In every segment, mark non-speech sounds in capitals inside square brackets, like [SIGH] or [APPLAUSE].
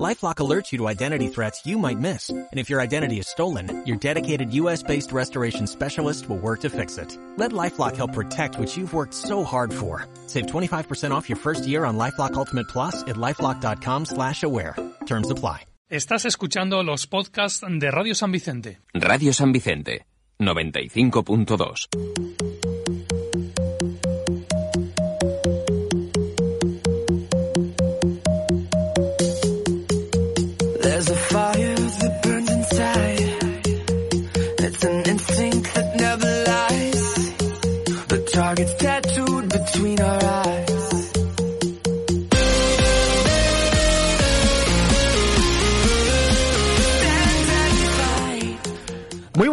LifeLock alerts you to identity threats you might miss. And if your identity is stolen, your dedicated US-based restoration specialist will work to fix it. Let LifeLock help protect what you've worked so hard for. Save 25% off your first year on LifeLock Ultimate Plus at LifeLock.com slash aware. Terms apply. Estás escuchando los podcasts de Radio San Vicente. Radio San Vicente, 95.2. target's tattooed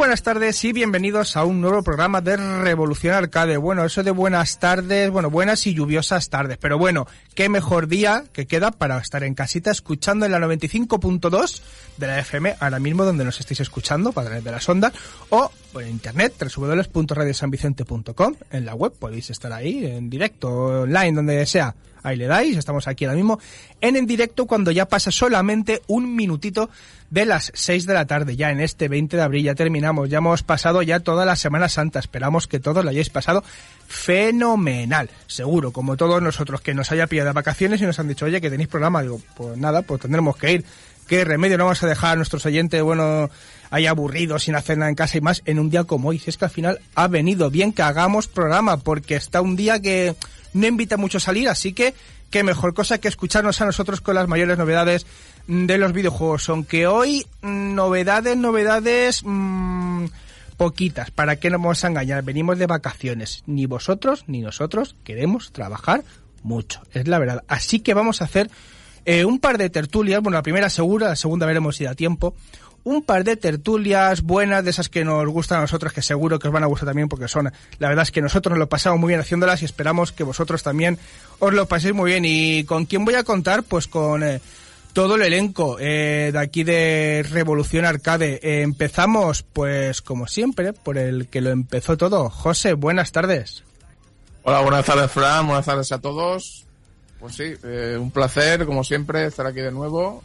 buenas tardes y bienvenidos a un nuevo programa de Revolución Arcade. Bueno, eso de buenas tardes, bueno, buenas y lluviosas tardes, pero bueno, qué mejor día que queda para estar en casita escuchando en la 95.2 de la FM, ahora mismo donde nos estéis escuchando, para de las ondas, o por internet, www.radiosanvicente.com, en la web, podéis estar ahí, en directo, online, donde sea. Ahí le dais, estamos aquí ahora mismo en en directo cuando ya pasa solamente un minutito de las 6 de la tarde, ya en este 20 de abril, ya terminamos, ya hemos pasado ya toda la Semana Santa, esperamos que todos lo hayáis pasado fenomenal, seguro, como todos nosotros que nos haya pillado vacaciones y nos han dicho, oye, que tenéis programa, digo, pues nada, pues tendremos que ir, qué remedio, no vamos a dejar a nuestros oyentes, bueno, ahí aburridos, sin hacer nada en casa y más, en un día como hoy, si es que al final ha venido bien que hagamos programa, porque está un día que no invita mucho a salir, así que qué mejor cosa que escucharnos a nosotros con las mayores novedades de los videojuegos. Aunque hoy novedades, novedades mm, poquitas. ¿Para qué nos vamos a engañar? Venimos de vacaciones. Ni vosotros ni nosotros queremos trabajar mucho. Es la verdad. Así que vamos a hacer eh, un par de tertulias. Bueno, la primera segura, la segunda veremos si da tiempo. Un par de tertulias buenas, de esas que nos gustan a nosotros, que seguro que os van a gustar también, porque son, la verdad es que nosotros nos lo pasamos muy bien haciéndolas y esperamos que vosotros también os lo paséis muy bien. ¿Y con quién voy a contar? Pues con eh, todo el elenco eh, de aquí de Revolución Arcade. Eh, empezamos, pues como siempre, por el que lo empezó todo. José, buenas tardes. Hola, buenas tardes, Fran. Buenas tardes a todos. Pues sí, eh, un placer, como siempre, estar aquí de nuevo.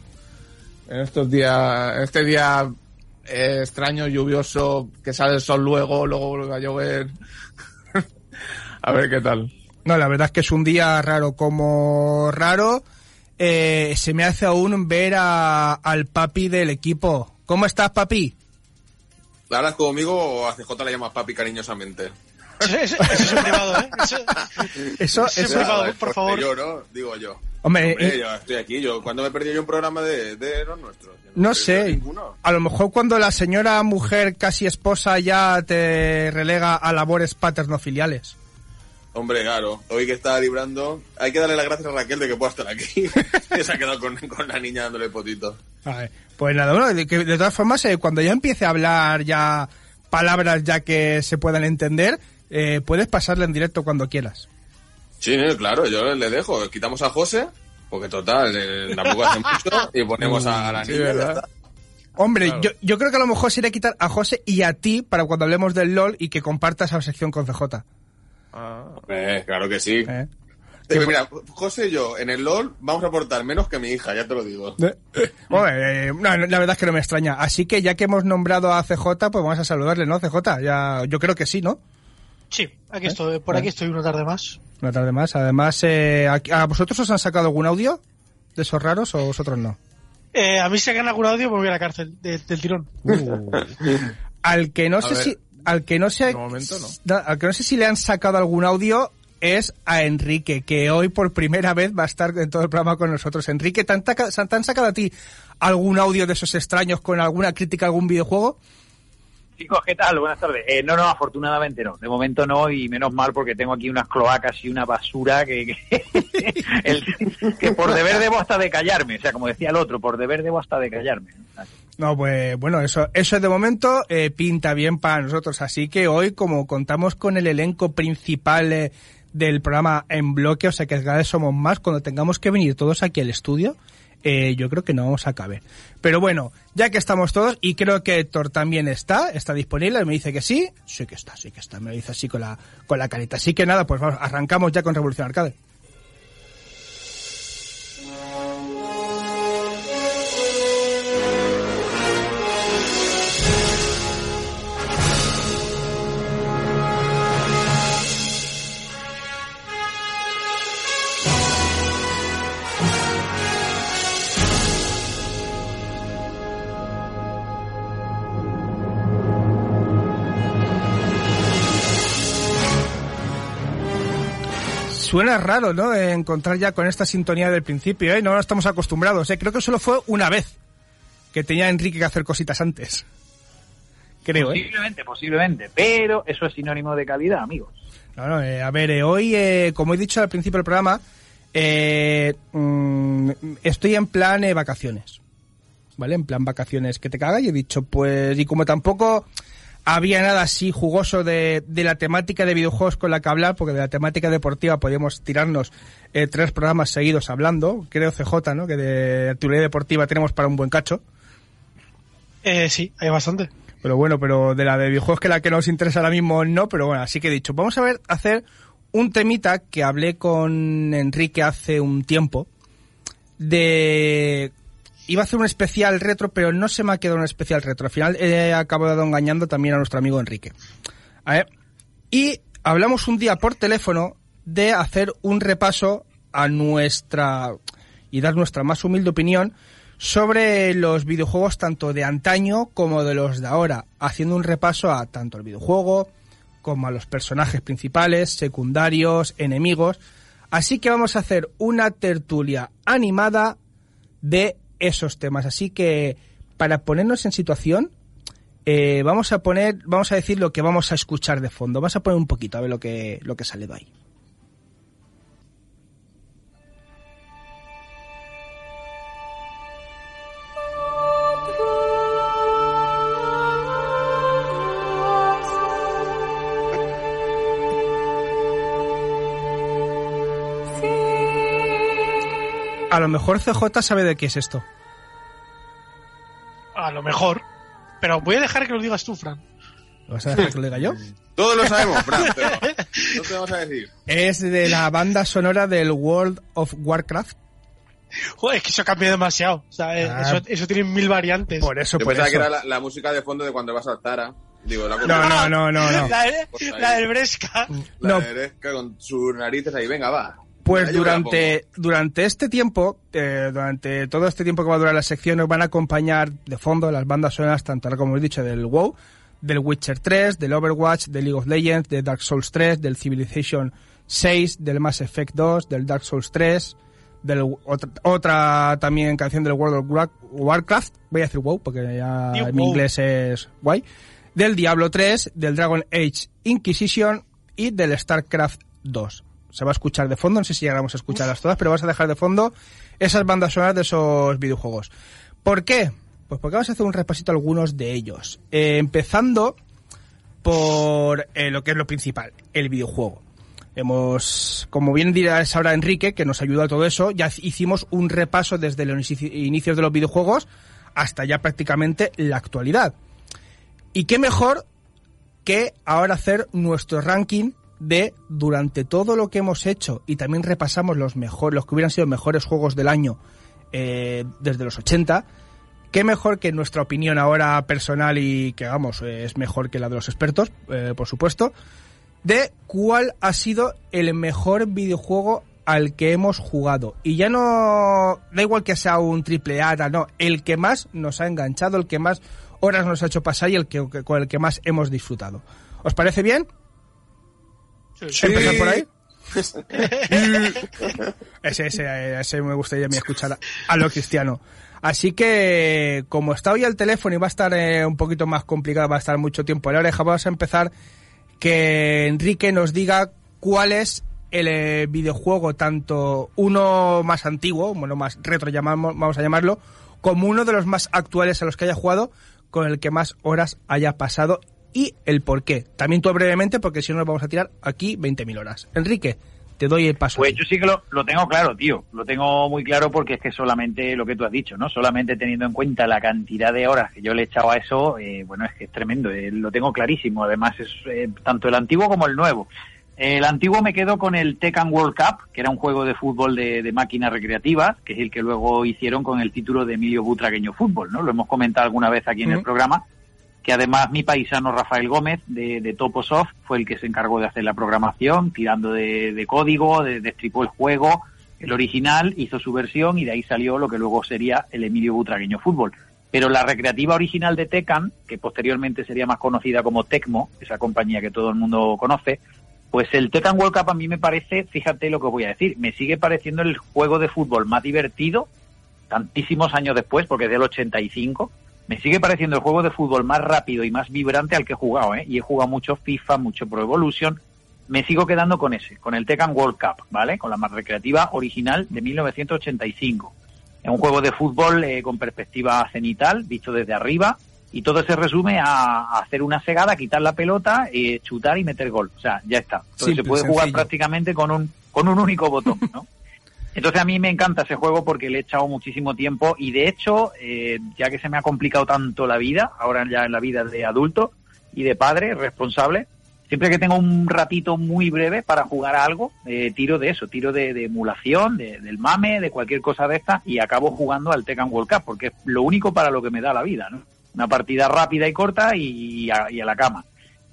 En estos días, este día eh, extraño, lluvioso, que sale el sol luego, luego vuelve a llover. [LAUGHS] a ver qué tal. No, la verdad es que es un día raro como raro. Eh, se me hace aún ver a- al papi del equipo. ¿Cómo estás, papi? ¿La hablas conmigo o a CJ le llamas papi cariñosamente? Eso, eso- eso es en privado, ¿eh? Eso, Eso, eso. por favor, Joder, por favor. Yo, ¿no? Digo yo. Hombre, Hombre, eh, yo estoy aquí. Yo, ¿Cuándo me perdí yo un programa de, de los nuestros? No perdido sé. A lo mejor cuando la señora mujer casi esposa ya te relega a labores paterno-filiales. Hombre, claro. Hoy que está librando, hay que darle las gracias a Raquel de que pueda estar aquí. [LAUGHS] que se ha quedado con, con la niña dándole potito. A ver, Pues nada, bueno, de, todas formas, eh, cuando ya empiece a hablar ya palabras ya que se puedan entender, eh, puedes pasarle en directo cuando quieras. Sí, no, claro, yo le dejo. Quitamos a José, porque total, eh, tampoco hace [LAUGHS] mucho, y ponemos a la niña. Hombre, Claro. yo, yo creo que a lo mejor sería quitar a José y a ti para cuando hablemos del LOL y que compartas esa sección con CJ. Ah, Eh, claro que sí. ¿eh? Eh, mira, José y yo en el LOL vamos a aportar menos que mi hija, ya te lo digo. Eh, no, no, la verdad es que no me extraña. Así que ya que hemos nombrado a CJ, pues vamos a saludarle, ¿no, CJ? Ya, yo creo que sí, ¿no? sí, aquí estoy, por aquí estoy una tarde más. Una tarde más. Además, eh, ¿a, a vosotros os han sacado algún audio de esos raros o vosotros no? Eh, a mí se gana algún audio, me voy a la cárcel de- del tirón. [LAUGHS] Al que no A sé ver, si, al que no sé, momento no. al que no sé si le han sacado algún audio es a Enrique, que hoy por primera vez va a estar en todo el programa con nosotros. Enrique, ¿te han, te han sacado a ti algún audio de esos extraños con alguna crítica a algún videojuego? Chicos, ¿qué tal? Buenas tardes. Eh, no, no, afortunadamente no. De momento no, y menos mal porque tengo aquí unas cloacas y una basura que, que, [LAUGHS] el- que por deber debo hasta de callarme. O sea, como decía el otro, por deber debo hasta de callarme. No, pues bueno, eso, eso de momento eh, pinta bien para nosotros. Así que hoy, como contamos con el elenco principal eh, del programa en bloque, o sea que cada vez somos más, cuando tengamos que venir todos aquí al estudio, eh, yo creo que no vamos a caber. Pero bueno, ya que estamos todos, y creo que Héctor también está, está disponible, me dice que sí, sí que está, sí que está, me lo dice así con la, con la carita. Así que nada, pues vamos, arrancamos ya con Revolución Arcade. Suena raro, ¿no? Encontrar ya con esta sintonía del principio, ¿eh? No estamos acostumbrados, ¿eh? Creo que solo fue una vez que tenía Enrique que hacer cositas antes. Creo, ¿eh? Posiblemente, posiblemente. Pero eso es sinónimo de calidad, amigos. No, no, eh, a ver, eh, hoy, eh, como he dicho al principio del programa, eh, mm, estoy en plan vacaciones. ¿Vale? En plan vacaciones que te caga y he dicho, pues, y como tampoco había nada así jugoso de, de la temática de videojuegos con la que hablar, porque de la temática deportiva podíamos tirarnos eh, tres programas seguidos hablando, creo CJ, ¿no? Que de actividad deportiva tenemos para un buen cacho. Eh, sí, hay bastante. Pero bueno, pero de la de videojuegos que la que nos interesa ahora mismo no, pero bueno, así que he dicho, vamos a ver, hacer un temita que hablé con Enrique hace un tiempo de iba a hacer un especial retro, pero no se me ha quedado un especial retro. Al final he acabado engañando también a nuestro amigo Enrique. A ver, y hablamos un día por teléfono de hacer un repaso a nuestra y dar nuestra más humilde opinión sobre los videojuegos tanto de antaño como de los de ahora, haciendo un repaso a tanto el videojuego como a los personajes principales, secundarios, enemigos. Así que vamos a hacer una tertulia animada de esos temas. Así que para ponernos en situación, eh, vamos a poner, vamos a decir lo que vamos a escuchar de fondo. Vamos a poner un poquito a ver lo que lo que sale de ahí. A lo mejor CJ sabe de qué es esto. A lo mejor. Pero voy a dejar que lo digas tú, Fran. ¿Lo vas a dejar que lo diga yo? Todos lo sabemos, Fran, [LAUGHS] pero no te vamos a decir. Es de la banda sonora del World of Warcraft. Joder, es que eso cambia demasiado. O sea, eh, Ah. eso, eso tiene mil variantes. Por eso, Yo por pensaba eso. que era la, la música de fondo de cuando vas. Digo, la No, no, no, no, no. [LAUGHS] La, de- Pues la del Bresca. La No. de Eresca con sus narices ahí, venga, va. Pues durante, durante este tiempo, eh, durante todo este tiempo que va a durar la sección, nos van a acompañar de fondo las bandas sonoras, tanto ahora como he dicho, del WoW, del Witcher 3, del Overwatch, del League of Legends, de Dark Souls 3, del Civilization 6, del Mass Effect 2, del Dark Souls 3, del otra, otra también canción del World of War- Warcraft, voy a decir WoW porque ya mi WoW. inglés es guay, del Diablo 3, del Dragon Age Inquisition y del StarCraft 2 se va a escuchar de fondo, no sé si llegamos a escucharlas todas, pero vas a dejar de fondo esas bandas sonoras de esos videojuegos. ¿Por qué? Pues porque vamos a hacer un repasito a algunos de ellos. Eh, empezando por eh, lo que es lo principal, el videojuego. Hemos, como bien dirás ahora Enrique, que nos ayuda a todo eso, ya hicimos un repaso desde los inici- inicios de los videojuegos hasta ya prácticamente la actualidad. Y qué mejor que ahora hacer nuestro ranking de durante todo lo que hemos hecho y también repasamos los mejor, los que hubieran sido mejores juegos del año eh, desde los 80. Qué mejor que nuestra opinión ahora personal y que vamos, es mejor que la de los expertos, eh, por supuesto, de cuál ha sido el mejor videojuego al que hemos jugado. Y ya no, da igual que sea un triple A, no, el que más nos ha enganchado, el que más horas nos ha hecho pasar y el que, con el que más hemos disfrutado. ¿Os parece bien? ¿Empezar por ahí? [LAUGHS] ese, ese, ese me gustaría a mí escuchar a, a lo cristiano. Así que, como está hoy al teléfono y va a estar eh, un poquito más complicado, va a estar mucho tiempo en la oreja, vamos a empezar que Enrique nos diga cuál es el eh, videojuego, tanto uno más antiguo, bueno, más retro llamamos, vamos a llamarlo, como uno de los más actuales a los que haya jugado, con el que más horas haya pasado y el por qué. También tú brevemente, porque si no nos vamos a tirar aquí 20.000 horas. Enrique, Te doy el paso. Pues yo sí que lo, lo tengo claro, tío. Lo tengo muy claro porque es que solamente lo que tú has dicho, ¿no? Solamente teniendo en cuenta la cantidad de horas que yo le he echado a eso, eh, bueno, es que es tremendo. eh, lo tengo clarísimo. Además, es eh, tanto el antiguo como el nuevo. El antiguo me quedo con el Tekken World Cup, que era un juego de fútbol de, de máquinas recreativas, que es el que luego hicieron con el título de Emilio Butragueño Fútbol, ¿no? Lo hemos comentado alguna vez aquí en el programa que además mi paisano Rafael Gómez de, de Toposoft fue el que se encargó de hacer la programación, tirando de, de código, de, destripó el juego, el original, hizo su versión y de ahí salió lo que luego sería el Emilio Butragueño Fútbol. Pero la recreativa original de Tecan, que posteriormente sería más conocida como Tecmo, esa compañía que todo el mundo conoce, pues el Tekken World Cup a mí me parece, fíjate lo que voy a decir, me sigue pareciendo el juego de fútbol más divertido, tantísimos años después, porque es del 85, me sigue pareciendo el juego de fútbol más rápido y más vibrante al que he jugado, ¿eh? Y he jugado mucho FIFA, mucho Pro Evolution. Me sigo quedando con ese, con el Tekken World Cup, ¿vale? Con la más recreativa original de 1985. Es un juego de fútbol eh, con perspectiva cenital, visto desde arriba, y todo se resume a, hacer una segada, quitar la pelota, eh, chutar y meter gol. O sea, ya está. Entonces Simple, se puede jugar sencillo. prácticamente con un, con un único botón, ¿no? Entonces a mí me encanta ese juego porque le he echado muchísimo tiempo y de hecho, eh, ya que se me ha complicado tanto la vida, ahora ya en la vida de adulto y de padre responsable, siempre que tengo un ratito muy breve para jugar algo, eh, tiro de eso, tiro de, emulación, de- del mame, de cualquier cosa de esta y acabo jugando al Tekken World Cup porque es lo único para lo que me da la vida, ¿no? Una partida rápida y corta y a- y a la cama.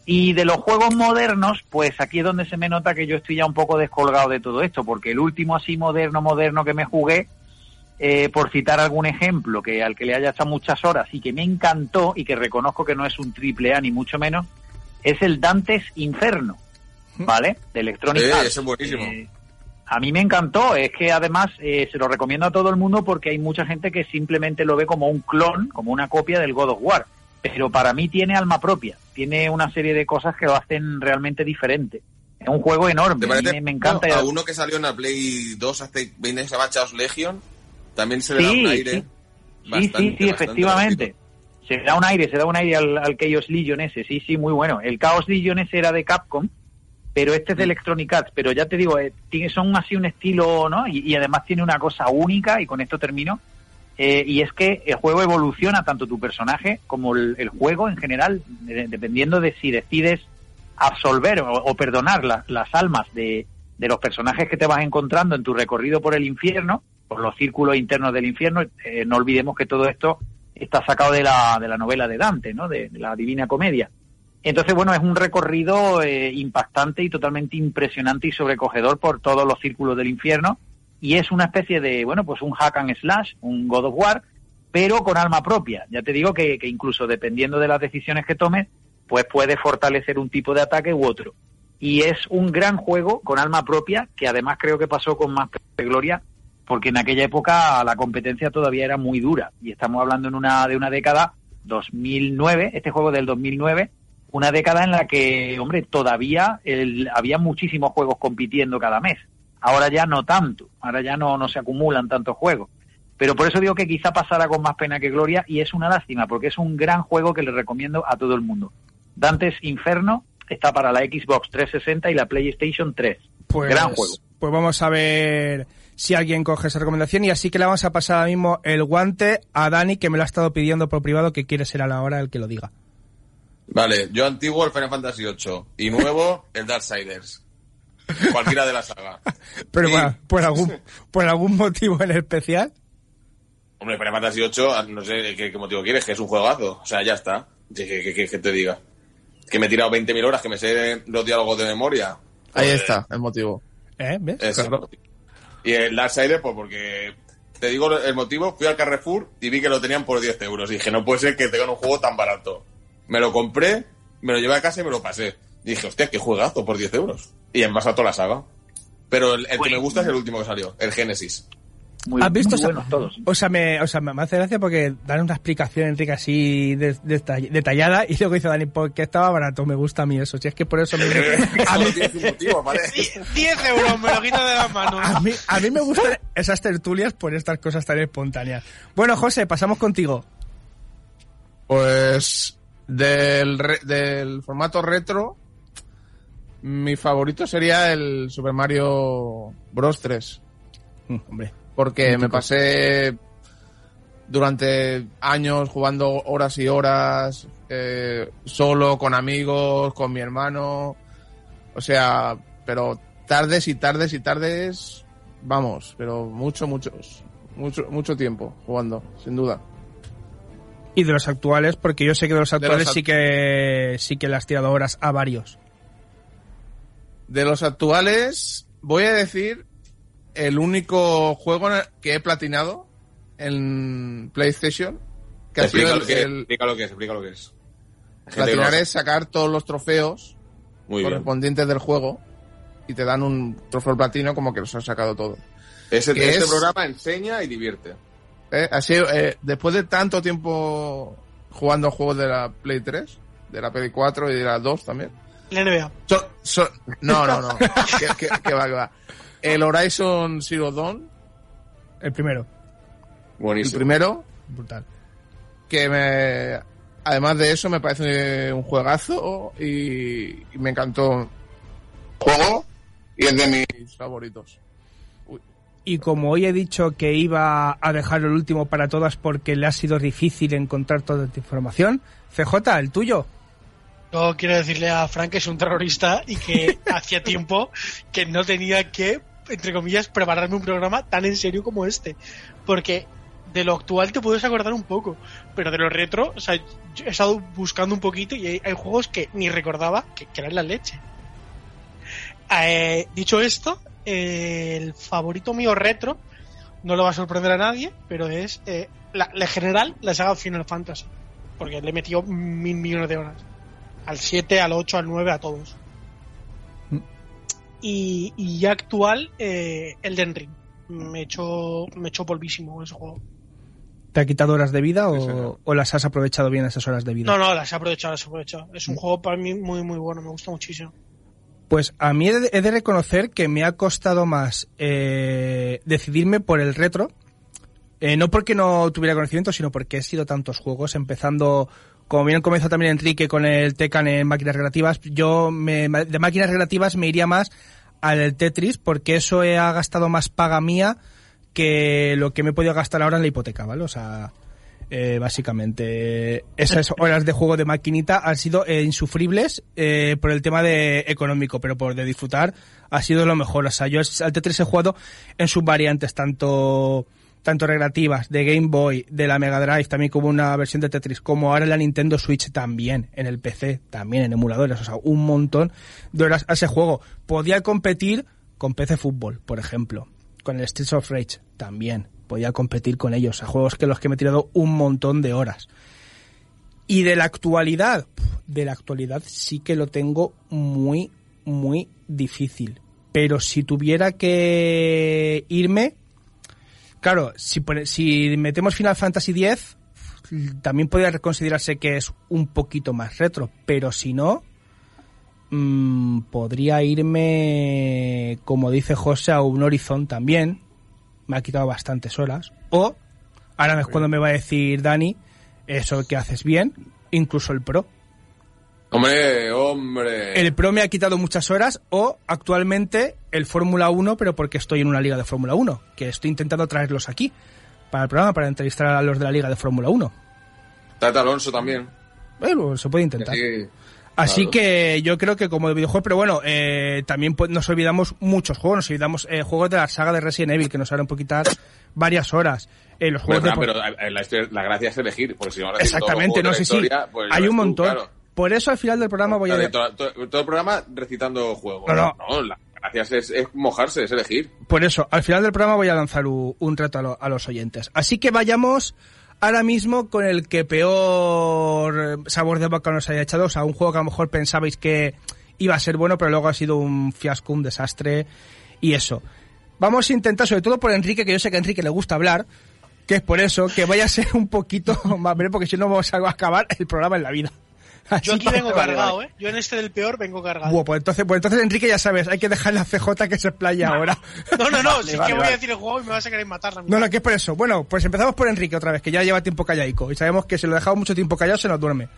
Y de los juegos modernos, pues aquí es donde se me nota que yo estoy ya un poco descolgado de todo esto, porque el último así moderno, moderno que me jugué, eh, por citar algún ejemplo, que al que le haya echado muchas horas y que me encantó y que reconozco que no es un triple A ni mucho menos, es el Dantes Inferno, ¿vale? De Electronic Eh, Arts. ese es buenísimo. Eh, a mí me encantó, es que además eh, se lo recomiendo a todo el mundo porque hay mucha gente que simplemente lo ve como un clon, como una copia del God of War, pero para mí tiene alma propia, tiene una serie de cosas que lo hacen realmente diferente. Es un juego enorme, ¿Te a mí parece me, encanta. a uno que salió en la Play 2 hace 20 se Chaos Legion? También se le da un aire. sí. Sí, bastante, sí, sí, bastante efectivamente. Se da un aire, se da un aire al, al Chaos Legion ese, sí, sí, muy bueno. El Chaos Legion ese era de Capcom, pero este es Mm. de Electronic Arts, pero ya te digo, eh, son así un estilo, ¿no? Y, y además tiene una cosa única, y con esto termino, eh, y es que el juego evoluciona tanto tu personaje como el, juego en general, de- dependiendo de si decides absolver o, perdonar la- las almas de, de los personajes que te vas encontrando en tu recorrido por el infierno, por los círculos internos del infierno. Eh, no olvidemos que todo esto está sacado de la, de la novela de Dante, ¿no? De, de la Divina Comedia. Entonces, bueno, es un recorrido eh, impactante y totalmente impresionante y sobrecogedor por todos los círculos del infierno. Y es una especie de, bueno, pues un hack and slash, un God of War, pero con alma propia. Ya te digo que, incluso dependiendo de las decisiones que tomes, pues puede fortalecer un tipo de ataque u otro. Y es un gran juego con alma propia, que además creo que pasó con más gloria, porque en aquella época la competencia todavía era muy dura. Y estamos hablando en una, de una década 2009, este juego del 2009, una década en la que, hombre, todavía el- había muchísimos juegos compitiendo cada mes. Ahora ya no tanto, ahora ya no, no se acumulan tantos juegos. Pero por eso digo que quizá pasara con más pena que gloria y es una lástima porque es un gran juego que le recomiendo a todo el mundo. Dantes Inferno está para la Xbox 360 y la PlayStation 3. Pues, Gran juego. pues vamos a ver si alguien coge esa recomendación y así que le vamos a pasar ahora mismo el guante a Dani que me lo ha estado pidiendo por privado que quiere ser a la hora el que lo diga. Vale, yo antiguo el Final Fantasy VIII y nuevo el Darksiders. Cualquiera de la saga. [LAUGHS] Pero Sí. bueno, por algún por algún motivo en especial. Hombre, Final Fantasy VIII, no sé qué, qué motivo quieres, que es un juegazo. O sea, ya está. ¿Qué, qué- te diga? Que me he tirado 20.000 horas, que me sé los diálogos de memoria. Ahí Pues, está, el motivo. ¿Eh? ¿Ves? Eso. Claro. Y el Darksiders, pues porque... Te digo el motivo, fui al Carrefour y vi que lo tenían por 10 euros. Y dije, no puede ser que tengan un juego tan barato. Me lo compré, me lo llevé a casa y me lo pasé. Y dije, hostia, qué juegazo por 10 euros. Y en base a toda la saga. Pero el, el que me gusta es el último que salió, el Genesis. Muy, ¿Has visto? muy O sea, buenos todos. O sea, me, o sea, me me hace gracia porque dan una explicación, Enrique, así de- detall- detallada y luego dice Dani, porque estaba barato, me gusta a mí eso. Si es que por eso me, [LAUGHS] a, mí, Solo tienes un motivo, ¿vale? 10 euros, me lo quito de las manos. a, mí, a mí me gustan esas tertulias por estas cosas tan espontáneas. Bueno, José, pasamos contigo. Pues del, re- del formato retro, Mi favorito sería el Super Mario Bros 3. Mm, hombre. Porque me pasé durante años jugando horas y horas, eh, solo, con amigos, con mi hermano. O sea, pero tardes y tardes y tardes, vamos, pero mucho, muchos, mucho, mucho tiempo jugando, sin duda. Y de los actuales, porque yo sé que de los los actuales act- sí que sí que le has tirado horas a varios. De los actuales, voy a decir el único juego que he platinado en PlayStation, que ha sido lo, que, el- explica lo que es, explica lo que es. Platinar es sacar todos los trofeos Muy bien. correspondientes del juego y te dan un trofeo platino como que los has sacado todos. Este es- programa enseña y divierte. Eh, Así, eh, después de tanto tiempo jugando juegos de la Play 3, de la Play 4 y de la 2 también. La NBA. So- so- no, no, no. [LAUGHS] que, que- que va, que va. El Horizon Zero Dawn, El primero. el Buenísimo. primero, Brutal. que me, además de eso me parece un juegazo y, y me encantó. Juego y es de mis favoritos. Y como hoy he dicho que iba a dejar el último para todas porque le ha sido difícil encontrar toda esta información, CJ, el tuyo. Yo quiero decirle a Frank que es un terrorista y que [LAUGHS] hacía tiempo que no tenía que, entre comillas, prepararme un programa tan en serio como este. Porque de lo actual te puedes acordar un poco, pero de lo retro, o sea, yo he estado buscando un poquito y hay, hay juegos que ni recordaba que, que eran la leche. Eh, dicho esto, eh, el favorito mío retro, no lo va a sorprender a nadie, pero es eh, la, la general, la saga Final Fantasy. Porque le he metido mil millones de horas. Al 7, al 8, al 9, a todos. Mm. Y, y ya actual, eh, Elden Ring. Me hecho, me hecho polvísimo ese juego. ¿Te ha quitado horas de vida o, o las has aprovechado bien esas horas de vida? No, no, las he aprovechado, las he aprovechado. Es un juego para mí muy, muy bueno, me gusta muchísimo. Pues a mí he de, he de reconocer que me ha costado más eh, decidirme por el retro. Eh, no porque no tuviera conocimiento, sino porque he sido tantos juegos, empezando, como bien comenzó también Enrique con el Tekken en máquinas relativas, yo me- de máquinas relativas me iría más al Tetris, porque eso ha gastado más paga mía que lo que me he podido gastar ahora en la hipoteca, ¿vale? O sea, eh, básicamente esas horas de juego de maquinita han sido eh, insufribles eh, por el tema de económico, pero por de disfrutar ha sido lo mejor. O sea, yo al Tetris he jugado en sus variantes, tanto tanto recreativas, de Game Boy, de la Mega Drive, también como una versión de Tetris, como ahora en la Nintendo Switch también, en el PC, también en emuladores, o sea, un montón de horas a ese juego. Podía competir con PC Fútbol, por ejemplo, con el Streets of Rage también, podía competir con ellos, a juegos que los que me he tirado un montón de horas. Y de la actualidad, de la actualidad sí que lo tengo muy, muy difícil. Pero si tuviera que irme, claro, si, si metemos Final Fantasy X, también podría considerarse que es un poquito más retro, pero si no, mm, podría irme, como dice José, a un Horizon también. Me ha quitado bastantes horas. O, ahora es cuando me va a decir Dani, eso que haces bien, incluso el Pro. Hombre, hombre. El Pro me ha quitado muchas horas o actualmente el Fórmula 1, pero porque estoy en una liga de Fórmula 1, que estoy intentando traerlos aquí para el programa, para entrevistar a los de la liga de Fórmula 1. Tata Alonso también. Bueno, se puede intentar. Sí. Así claro. que yo creo que como de videojuego, pero bueno, eh, también pues, nos olvidamos muchos juegos, nos olvidamos eh, juegos de la saga de Resident Evil, que nos harán quitar varias horas. Eh, los Bueno, juegos de... pero eh, la, gracia es elegir, porque si no Exactamente, no sé si pues hay un tú, montón. claro. Por eso al final del programa voy a... Todo, todo- todo el programa recitando juegos. No, no. la gracia es, es mojarse, es elegir. Por eso, al final del programa voy a lanzar un, un reto a, lo- a los oyentes. Así que vayamos ahora mismo con el que peor sabor de boca nos haya echado. O sea, un juego que a lo mejor pensabais que iba a ser bueno, pero luego ha sido un fiasco, un desastre y eso. Vamos a intentar, sobre todo por Enrique, que yo sé que a Enrique le gusta hablar, que es por eso que vaya a ser un poquito [LAUGHS] más breve, porque si no vamos a acabar el programa en la vida. Yo aquí vengo cargado, ¿eh? Yo en este del peor vengo cargado. Buah, pues entonces, pues entonces Enrique ya sabes, hay que dejarle a CJ que se explaye [LAUGHS] ahora. No, no, no, [LAUGHS] Vale, sí vale, que voy a decir el juego y me vas a querer matar la No, no, que es por eso. Bueno, pues empezamos por Enrique otra vez, que ya lleva tiempo callaico. Y sabemos que si lo dejamos mucho tiempo callado se nos duerme.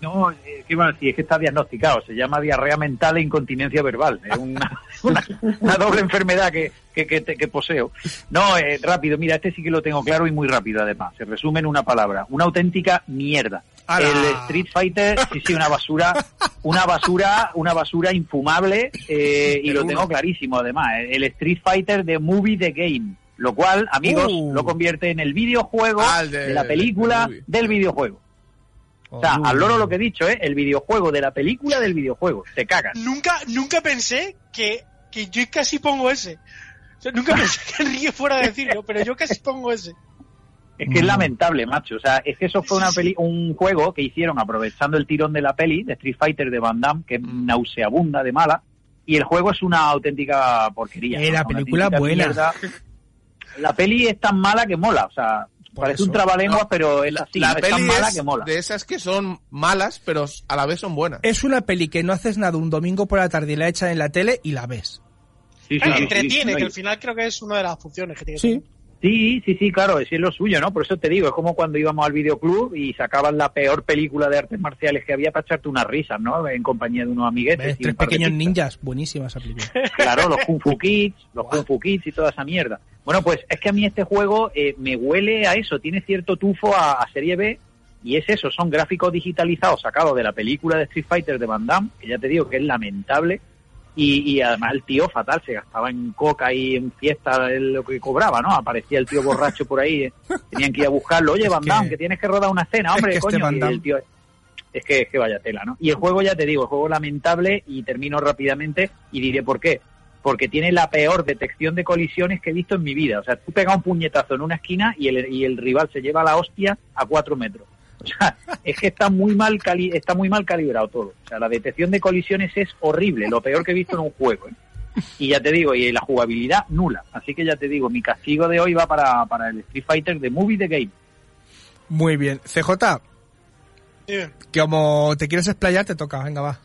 No, eh, ¿qué? Es que está diagnosticado. Se llama diarrea mental e incontinencia verbal. Es una, [LAUGHS] una, una doble enfermedad que, que, que poseo. No, eh, rápido. Mira, este sí que lo tengo claro y muy rápido además. Se resume en una palabra. Una auténtica mierda. El Street Fighter, sí, sí, una basura, una basura, una basura infumable eh, y lo tengo clarísimo además. El Street Fighter de Movie the Game. Lo cual, amigos, Uh. lo convierte en el videojuego Ah, de- de la película de del videojuego. O sea, Uh. al loro lo que he dicho, ¿eh? El videojuego de la película del videojuego. Te cagas. Nunca, nunca pensé que, que yo casi pongo ese. O sea, nunca [LAUGHS] pensé que Enrique fuera a decirlo, pero yo casi pongo ese. Es que es lamentable, macho. O sea, es que eso fue una peli un juego que hicieron aprovechando el tirón de la peli de Street Fighter de Van Damme, que es nauseabunda de mala. Y el juego es una auténtica porquería. Eh, ¿no? la película buena. mierda. La peli es tan mala que mola. O sea, Por parece eso. un trabalenguas, No, pero es La, así. la es tan peli mala es que mola. de esas que son malas, pero a la vez son buenas. Es una peli que no haces nada un domingo por la tarde y la echan en la tele y la ves. Sí, sí, Claro, sí, entretiene, sí, que al final creo que es una de las funciones que tiene. Sí. Sí, sí, sí, claro, ese es lo suyo, ¿no? Por eso te digo, es como cuando íbamos al videoclub y sacaban la peor película de artes marciales que había para echarte unas risas, ¿no? En compañía de unos amiguetes. Y Tres un pequeños ninjas. Buenísima esa película. [LAUGHS] Claro, los Kung Fu Kids, los Kung Fu Kids y toda esa mierda. Bueno, pues es que a mí este juego eh, me huele a eso, tiene cierto tufo a, a serie B y es eso, son gráficos digitalizados sacados de la película de Street Fighter de Van Damme, que ya te digo que es lamentable. Y, y además el tío fatal, se gastaba en coca y en fiesta lo que cobraba, ¿no? Aparecía el tío borracho por ahí, eh, tenían que ir a buscarlo. Oye, Es Van Damme, que- que tienes que rodar una escena, es hombre, que este coño. Van y Damme- el tío, es que, es que vaya tela, ¿no? Y el juego, ya te digo, el juego lamentable y termino rápidamente y diré por qué. Porque tiene la peor detección de colisiones que he visto en mi vida. O sea, tú pegas un puñetazo en una esquina y el, y el rival se lleva la hostia a cuatro metros. O sea, es que está muy mal cali está muy mal calibrado todo. O sea, la detección de colisiones es horrible, lo peor que he visto en un juego. ¿eh? Y ya te digo, y la jugabilidad nula. Así que ya te digo, mi castigo de hoy va para, para el Street Fighter de Movie the Game. Muy bien. CJ, que como te quieres explayar, te toca. Venga, va.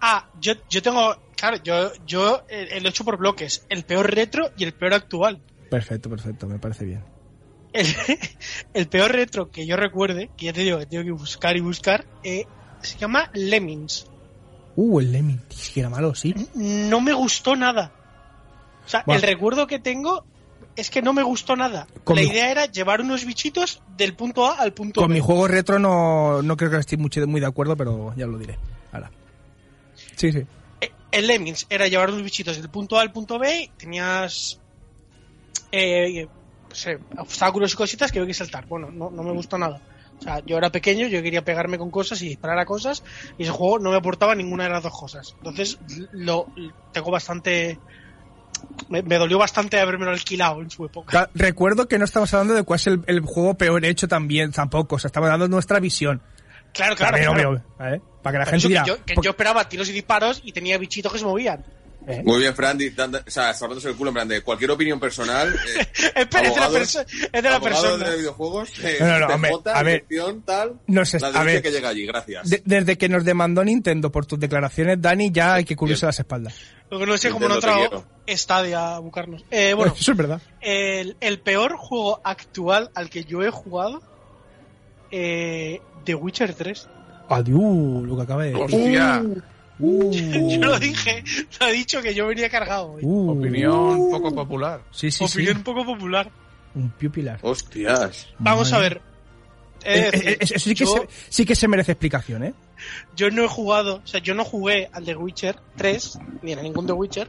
Ah, yo, yo tengo, claro, yo, yo eh, eh, lo he hecho por bloques. El peor retro y el peor actual. Perfecto, perfecto. Me parece bien. El, [LAUGHS] el peor retro que yo recuerde, que ya te digo que tengo que buscar y buscar, eh, se llama Lemmings. Uh, el Lemmy. Que era malo, sí. No me gustó nada. O sea, el recuerdo que tengo es que no me gustó nada. Con La idea era llevar unos bichitos del punto A al punto Con B. mi juego retro no, no creo que esté mucho, muy de acuerdo, pero ya lo diré. Ahora. Sí, sí. Eh, El Lemmings era llevar unos bichitos del punto A al punto B, tenías eh, sé, obstáculos y cositas que había que saltar. Bueno, no, no me gustó nada. O sea, yo era pequeño, yo quería pegarme con cosas y disparar a cosas, y ese juego no me aportaba ninguna de las dos cosas. Entonces, lo tengo bastante. Me, me dolió bastante haberme alquilado en su época. Ca- Recuerdo que no estamos hablando de cuál es el, el juego peor hecho también, tampoco. O sea, estamos dando nuestra visión. Claro, claro. También, claro. obvio, ¿vale? Para que la gente diga. yo esperaba tiros y disparos y tenía bichitos que se movían. ¿Eh? Muy bien, Fran, o sea, el culo en plan de cualquier opinión personal. [LAUGHS] eh, Espera, es de la, abogados- perso- es de la abogados persona. de videojuegos, eh, No, no, no, a ver. tal, No sé, la a ver. que llega allí, gracias. De- desde que nos demandó Nintendo por tus declaraciones, Dani, ya hay que cubrirse Bien. las espaldas. Lo que no sé cómo no entrado Stadia a buscarnos. Eh, [LAUGHS] bueno, Eso es verdad. el, el peor juego actual al que yo he jugado, eh, The Witcher 3. Adiós, lo que acaba de decir. Hostia, Uh, [LAUGHS] Yo lo dije, lo he dicho que yo venía cargado. uh, opinión poco popular. Sí, sí, Opinión sí. un poco popular. Un pilar. Hostias. Vamos a ver. Eh, Eso que, se, sí que se merece explicación, ¿eh? yo no he jugado, o sea, yo no jugué al The Witcher 3, ni a ningún The Witcher,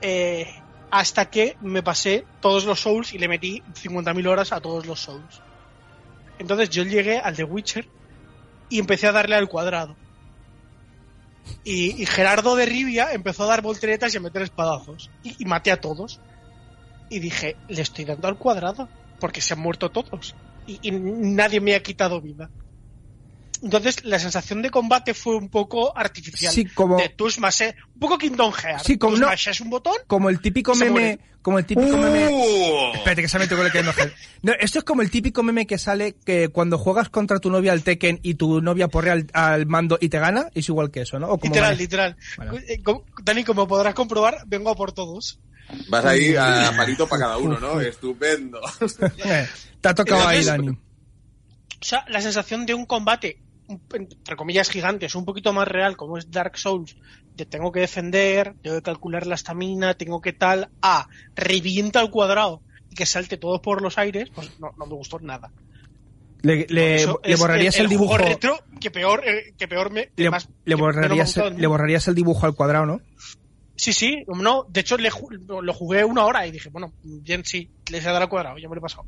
eh, hasta que me pasé todos los Souls y le metí 50.000 horas a todos los Souls. Entonces yo llegué al The Witcher y empecé a darle al cuadrado. Y, Gerardo de Rivia empezó a dar volteretas y a meter espadazos. Y, maté a todos. Y dije, le estoy dando al cuadrado, porque se han muerto todos. Y nadie me ha quitado vida. Entonces la sensación de combate fue un poco artificial. Sí, como- De tú smashes- un poco Kingdom Hearts. Sí, como no- smashes un botón Como el típico meme. muere. Como el típico meme. ¡Uh! Espérate que se ha metido con el que no, no, esto es como el típico meme que sale que cuando juegas contra tu novia al Tekken y tu novia porrea al, al mando y te gana, es igual que eso, ¿no? O como Literal, vale. literal. Bueno. Eh, como- Dani, como podrás comprobar, vengo a por todos. Vas ahí a [LAUGHS] palito para cada uno, ¿no? [LAUGHS] Estupendo. Eh, Te ha tocado ahí, Entonces- Dani. O sea, la sensación de un combate entre comillas gigantes, un poquito más real, como es Dark Souls, de tengo que defender, tengo que calcular la estamina, tengo que tal, a revienta al cuadrado y que salte todo por los aires, pues no, no me gustó nada. Le, le- le borrarías el, juego dibujo. retro que peor, eh, que peor me. Le, más- le me borrarías, le borrarías el dibujo al cuadrado, ¿no? Sí, sí, no, de hecho le lo jugué una hora y dije, bueno, bien sí, les he dado al cuadrado, ya me lo he pasado.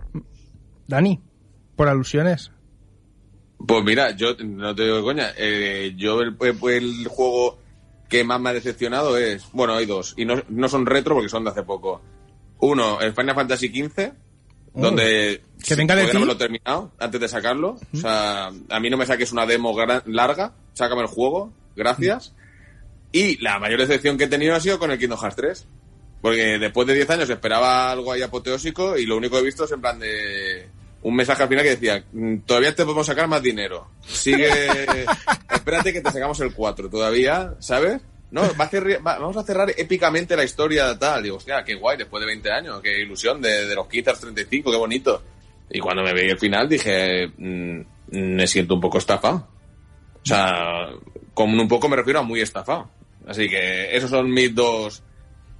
Dani, por alusiones. Pues mira, yo no te digo de coña. eh, yo el, el juego que más me ha decepcionado es. Bueno, hay dos. Y no, no son retro porque son de hace poco. Uno, el Final Fantasy XV, donde. Oh. Que venga de no lo he terminado antes de sacarlo. O sea, a mí no me saques una demo larga. Sácame el juego. Gracias. Y la mayor decepción que he tenido ha sido con el Kingdom Hearts 3. Porque después de 10 años esperaba algo ahí apoteósico y lo único que he visto es en plan de un mensaje al final que decía, "Mm, todavía te podemos sacar más dinero. Sigue, [LAUGHS] espérate que te sacamos el 4 todavía, ¿sabes? No, va a va- vamos a cerrar épicamente la historia tal. Digo, hostia, qué guay, después de 20 años, qué ilusión, de, de los 15 a los 35, qué bonito. Y cuando me veí el final dije, "Mm, me siento un poco estafado. O sea, con un poco me refiero a muy estafado. Así que esos son mis dos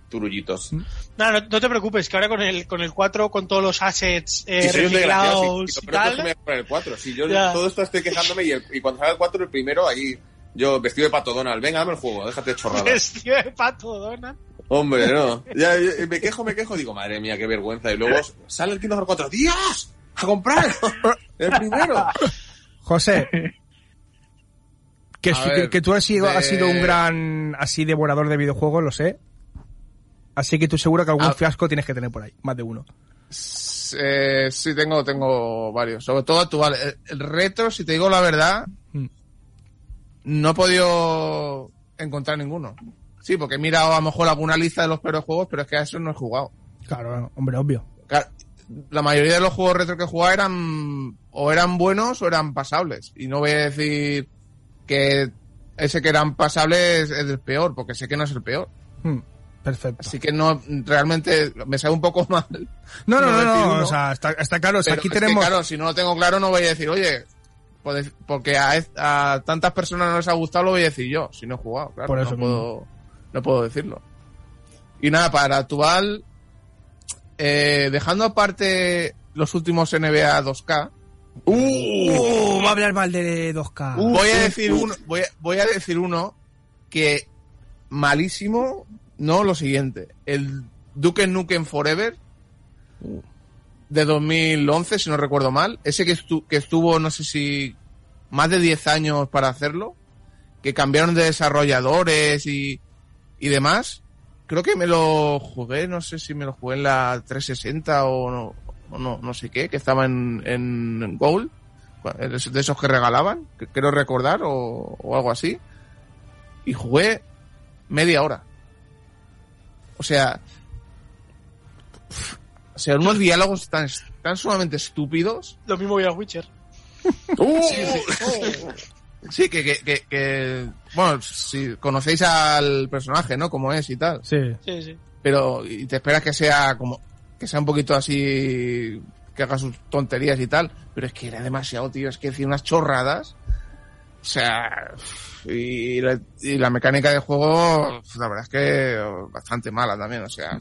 turullitos. No, no, no te preocupes, que ahora con el, con el 4, con todos los assets eh, Si reciclados y que tal, me voy a poner el 4. Si yo Ya. todo esto estoy quejándome y, el- y cuando salga el 4, el primero, ahí yo vestido de pato Donald. Venga, dame el juego, déjate de chorradas. vestido de pato, Donald. Hombre, no. [LAUGHS] Ya, ya, me quejo, me quejo, digo, madre mía, qué vergüenza. Y luego sale el Kingdom Hearts 4. ¡Dios! ¡A comprar! El primero. [LAUGHS] José. Que, que, que tú has sido, de- has sido un gran así devorador de videojuegos, lo sé. Así que tú seguro que algún Ah. fiasco tienes que tener por ahí, más de uno. Eh, sí, tengo, tengo varios. Sobre todo actual. El, el retro, si te digo la verdad, Mm. no he podido encontrar ninguno. Sí, porque he mirado a lo mejor alguna lista de los peores juegos, pero es que a eso no he jugado. Claro, hombre, obvio. Claro, la mayoría de los juegos retro que he jugado eran o eran buenos o eran pasables. Y no voy a decir que ese que eran pasables es el peor, porque sé que no es el peor. Mm, perfecto. Así que no, realmente me sale un poco [LAUGHS] mal. No, no, no, no, uno. o sea, está, está claro, o sea, Pero aquí es que, tenemos... claro, si no lo tengo claro, no voy a decir, oye, pues, porque a, tantas personas no les ha gustado, lo voy a decir yo, si no he jugado, claro. Por eso no, puedo, no puedo decirlo. Y nada, para actual, eh, dejando aparte los últimos NBA 2K, Uh, va a hablar mal de 2K. voy a decir uno, voy a, voy a decir uno que malísimo, no lo siguiente, el Duke Nukem Forever de 2011, si no recuerdo mal, ese que, estu- que estuvo, no sé si más de 10 años para hacerlo, que cambiaron de desarrolladores y, y demás. Creo que me lo jugué, no sé si me lo jugué en la 360 o no, o no, no sé qué, que estaba en, en Gold, de esos que regalaban, que quiero recordar, o, o algo así. Y jugué media hora. O sea, o sea, unos diálogos tan, tan sumamente estúpidos. Lo mismo voy a Witcher. [LAUGHS] Sí, que, que, que, que- bueno, si conocéis al personaje, ¿no? Cómo es y tal. Sí. Sí, sí. Pero, y te esperas que sea como, que sea un poquito así, que haga sus tonterías y tal. Pero es que era demasiado, tío. Es que decía unas chorradas. O sea, y la, y la mecánica de juego, la verdad es que bastante mala también. O sea,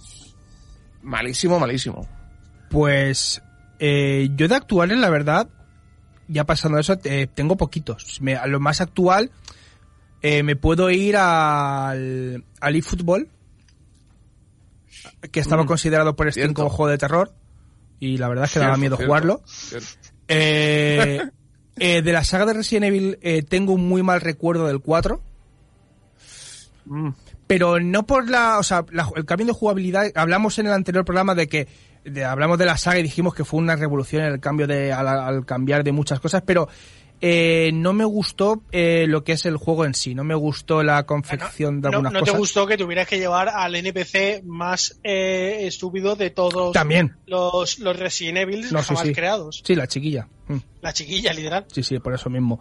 malísimo, malísimo. Pues eh, yo de actuales, la verdad, ya pasando eso, eh, tengo poquitos. Me- a lo más actual, eh, me puedo ir al, al eFootball, que estaba Mm, considerado por Steam cierto. como juego de terror, y la verdad es que daba miedo cierto, jugarlo. Eh, [LAUGHS] eh, de la saga de Resident Evil eh, tengo un muy mal recuerdo del 4. Mm. Pero no por la, o sea, la- el cambio de jugabilidad. Hablamos en el anterior programa de que de- hablamos de la saga y dijimos que fue una revolución en el cambio de al, al cambiar de muchas cosas, pero eh, no me gustó eh, lo que es el juego en sí. No me gustó la confección de No, algunas no te cosas. gustó que tuvieras que llevar al NPC más eh, estúpido de todos También. los, los Resident Evil No, sí, jamás sí. creados. Sí, la chiquilla. Mm. La chiquilla, literal. Sí, sí, por eso mismo.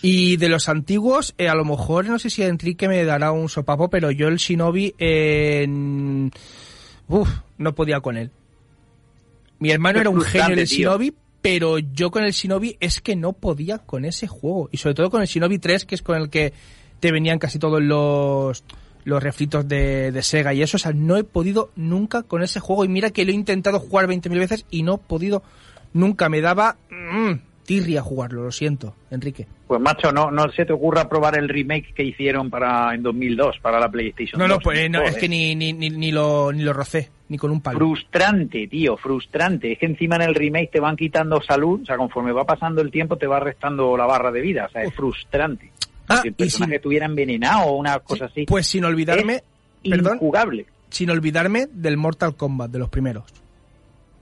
Y de los antiguos, eh, a lo mejor, no sé si Enrique me dará un sopapo, pero yo el Shinobi, eh, en- uf, no podía con él. Mi hermano Qué era un genio en el tío. Shinobi, pero yo con el Shinobi es que no podía con ese juego. Y sobre todo con el Shinobi 3, que es con el que te venían casi todos los los refritos de, de Sega y eso, o sea, no he podido nunca con ese juego. Y mira que lo he intentado jugar 20.000 veces y no he podido nunca, me daba mm, tirria jugarlo, lo siento, Enrique. Pues macho, no, no se te ocurra probar el remake que hicieron para en 2002 para la PlayStation No, no, 2. pues eh, no, es que ni, ni, ni, ni lo, ni lo rocé, ni con un palo. Frustrante, tío, frustrante. Es que encima en el remake te van quitando salud, o sea, conforme va pasando el tiempo te va restando la barra de vida, o sea, es frustrante. Ah, si el y personaje sin- estuviera envenenado o una cosa así, Pues sin olvidarme, perdón, injugable. sin olvidarme del Mortal Kombat, de los primeros.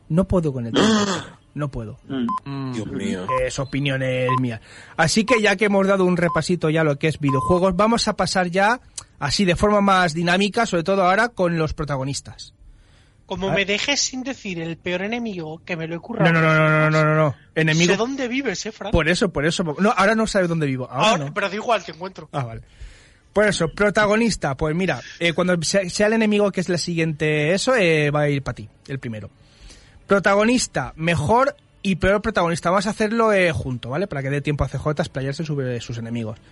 No puedo con el [GASPS] no puedo. Mm. Dios mío. Es opiniones mías. Así que ya que hemos dado un repasito ya a lo que es videojuegos, vamos a pasar ya así de forma más dinámica, sobre todo ahora con los protagonistas. Como me dejes sin decir el peor enemigo, que me lo he No, currado. no, no, no, no, no, no, no. Enemigo. Sé dónde vives, eh, Fran. Por eso, por eso. No, ahora no sabes dónde vivo. Ahora Ahora, no. Pero da igual, te encuentro. Ah, vale. Por eso, protagonista, pues mira, eh, cuando sea, sea el enemigo que es la siguiente, eso eh, va a ir para ti, el primero. Protagonista, mejor y peor protagonista. Vamos a hacerlo eh, junto, ¿vale? Para que dé tiempo a CJ a explayarse sobre sus enemigos. [LAUGHS]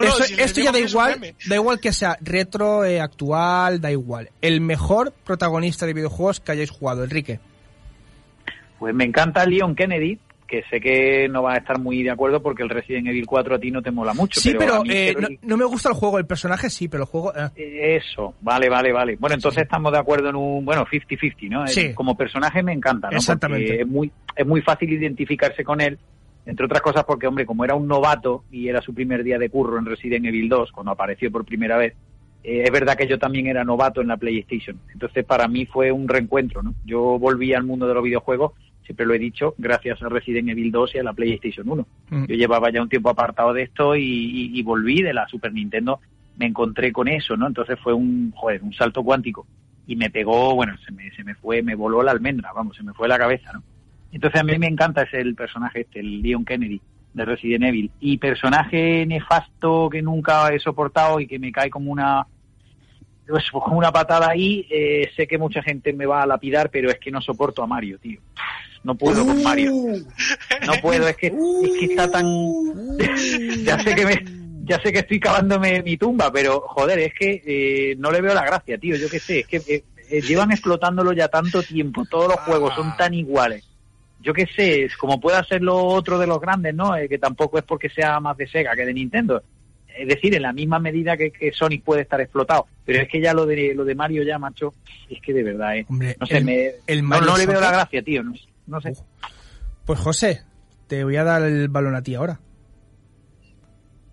No, Eso- si el esto ya da igual, da igual que sea retro, eh, actual, da igual. El mejor protagonista de videojuegos que hayáis jugado, Enrique. Pues me encanta Leon Kennedy, que sé que no vas a estar muy de acuerdo porque el Resident Evil 4 a ti no te mola mucho. Sí, pero, eh, no, no me gusta el juego, el personaje sí, pero el juego... eh. Eso, vale, vale, vale. Bueno, entonces estamos de acuerdo en un, bueno, 50-50, ¿no? Sí. Eh, Como personaje me encanta, ¿no? Exactamente. Porque es muy, es muy fácil identificarse con él, entre otras cosas porque, hombre, como era un novato y era su primer día de curro en Resident Evil 2, cuando apareció por primera vez, eh, es verdad que yo también era novato en la PlayStation. Entonces, para mí fue un reencuentro, ¿no? Yo volví al mundo de los videojuegos, siempre lo he dicho, gracias a Resident Evil 2 y a la PlayStation 1. Mm. Yo llevaba ya un tiempo apartado de esto y, y- y volví de la Super Nintendo, me encontré con eso, ¿no? Entonces fue un, joder, un salto cuántico. Y me pegó, bueno, se me, se me fue, me voló la almendra, vamos, se me fue la cabeza, ¿no? Entonces a mí me encanta ese el personaje este, el Leon Kennedy de Resident Evil. Y personaje nefasto que nunca he soportado y que me cae como una pues, como una patada ahí, eh, sé que mucha gente me va a lapidar, pero es que no soporto a Mario, tío. No puedo con Mario. No puedo, es que, es que está tan... [LAUGHS] ya sé que me, ya sé que estoy cavándome mi tumba, pero joder, es que eh, no le veo la gracia, tío. Yo qué sé, es que eh, eh, llevan explotándolo ya tanto tiempo. Todos los juegos son tan iguales. Yo qué sé, es como puede ser lo otro de los grandes, ¿no? Eh, que tampoco es porque sea más de Sega que de Nintendo. Es decir, en la misma medida que, que Sonic puede estar explotado. Pero es que ya lo de lo de Mario ya, macho, es que de verdad, ¿eh? Hombre, no sé, el- me, el no, Mario no le veo la gracia, tío. No, no sé. Pues José, te voy a dar el balón a ti ahora.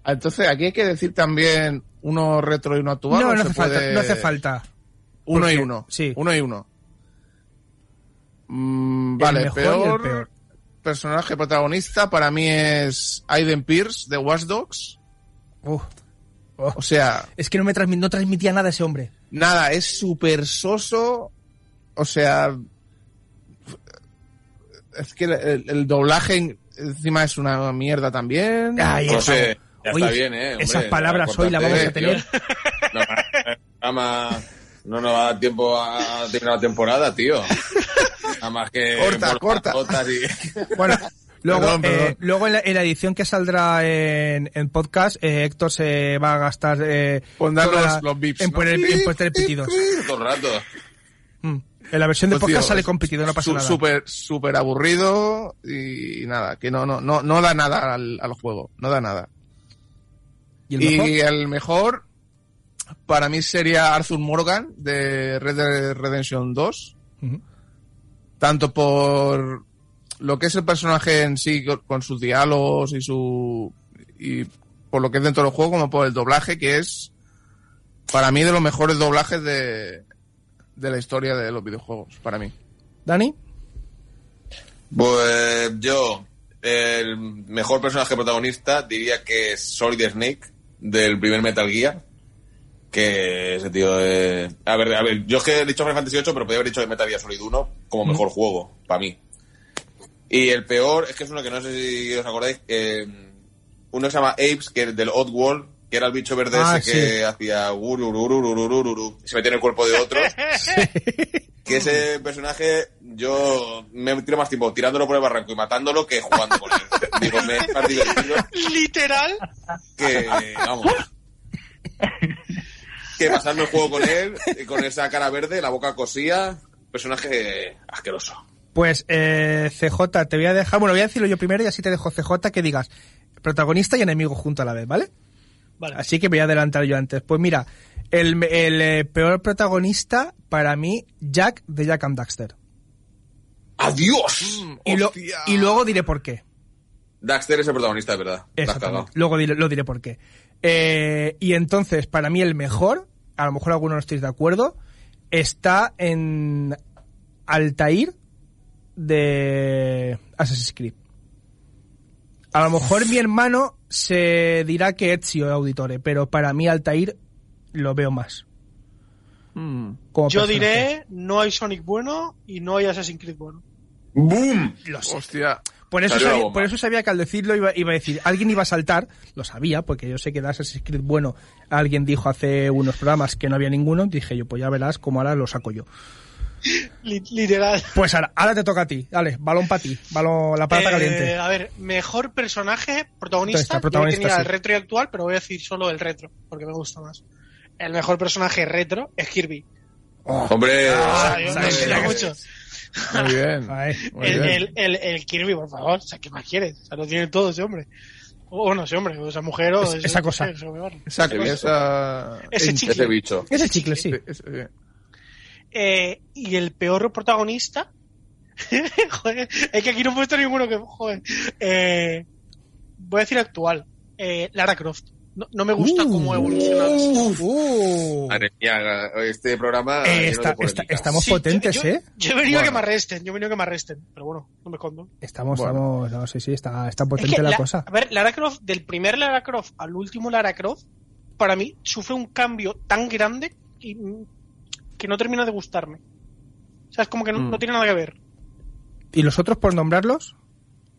Ah, Entonces, aquí hay que decir también uno retro y uno actual. no, ¿o no hace falta, puede- no hace falta. Uno y uno. sí. Uno y uno. Mm, El vale, mejor y el peor, personaje protagonista para mí es Aiden Pierce de Watch Dogs. Uf. Oh, O sea, es que no me no transmitía nada ese hombre. nada, es súper soso. O sea, es que el, el- el doblaje en- encima es una mierda también. Ay, ya Oye, está bien, ¿eh? hombre, esas palabras hoy las vamos a tener. No, nada más, no nos va a dar tiempo a terminar la temporada, tío. Nada más que... Corta, corta. y- Bueno, luego, Perdón, perdón. eh, luego en, la, en la edición que saldrá en, en podcast, eh, Héctor se va a gastar eh, los bips, en ¿no? poner, en poner pitidos. todo el rato. Mm. En la versión de Pues, tío, podcast sale con pitido, no pasa su- nada. Súper, súper aburrido y nada, que no, no, no, no da nada al, al juego, no da nada. ¿Y el Y mejor? el mejor para mí sería Arthur Morgan de Red Dead Redemption 2, Ujú. tanto por lo que es el personaje en sí con sus diálogos y su y por lo que es dentro del juego como por el doblaje que es para mí de los mejores doblajes de de la historia de los videojuegos para mí. ¿Dani? Pues yo, el mejor personaje protagonista diría que es Solid Snake del primer Metal Gear. Que ese tío es... A ver, a ver, yo es que he dicho Final Fantasy VIII, pero podría haber dicho Metal Gear Solid 1 como mejor juego, para mí. Y el peor es que es uno que no sé si os acordáis, que uno que se llama Apes, que es del Odd World, que era el bicho verde Ah, ese que hacía y se metía en el cuerpo de otro. [LAUGHS] que ese personaje yo me tiro más tiempo tirándolo por el barranco y matándolo que jugando con él. [LAUGHS] Digo, me es más divertido Literal. que, vamos, que pasarme el juego con él, y con esa cara verde, la boca cosía, personaje asqueroso. Pues eh, CJ, te voy a dejar, bueno, voy a decirlo yo primero y así te dejo CJ que digas protagonista y enemigo junto a la vez, ¿vale? Vale. Así que voy a adelantar yo antes. Pues mira, el, el, eh, peor protagonista para mí, Jack de Jack and Daxter. ¡Adiós! Y, lo- ¡Hostia! y luego diré por qué. Daxter es el protagonista, de verdad. Exactamente. Luego diré, lo diré por qué. Eh, y entonces, para mí el mejor, a lo mejor algunos no estéis de acuerdo, está en Altair de Assassin's Creed. A lo mejor mi hermano se dirá que Ezio Auditore, pero para mí Altair lo veo más. Mm. como Yo personaje. diré, no hay Sonic bueno y no hay Assassin's Creed bueno. ¡Boom! Lo sé. Hostia. Por eso, sabía, por eso sabía que al decirlo iba, iba a decir, alguien iba a saltar, lo sabía, porque yo sé que de Assassin's Creed bueno, alguien dijo hace unos programas que no había ninguno, dije yo, pues ya verás cómo ahora lo saco yo. Li- literal. Pues ahora, ahora te toca a ti, dale, balón para ti, balón, la plata Eh, caliente. A ver, mejor personaje, ¿Dónde protagonista. Yo Protagonista, tenía sí. el retro y actual, pero voy a decir solo el retro, porque me gusta más. El mejor personaje retro es Kirby. Hombre, Ah, yo me mucho. Muy bien. [LAUGHS] Ay, Muy El, bien. el, el, el Kirby, por favor. O sea, ¿qué más quieres? O sea, lo tiene todo ese hombre. O bueno, ese hombre, o esa mujer, o Es- ese- esa cosa. ese- ese- Esa, Ese bicho. esa- Ese chicle. ese bicho. chicle, sí. ese- ese- Eh, y el peor protagonista. [LAUGHS] joder, es que aquí no he puesto ninguno que. Joder. Eh, voy a decir actual. Eh, Lara Croft. No, no me gusta Uh. cómo ha evolucionado. Uh. Madre mía, este programa. Eh, está- está- estamos Sí, potentes, yo, yo- ¿eh? Yo he venido a que me arresten, yo he venido a que me arresten. Pero bueno, no me escondo. Estamos, Bueno. estamos, no, sí, sí, está, está Es potente que la, la- cosa. A ver, Lara Croft, del primer Lara Croft al último Lara Croft, para mí sufre un cambio tan grande y, que no termina de gustarme. O sea, es como que no, Mm. no tiene nada que ver. ¿Y los otros por nombrarlos?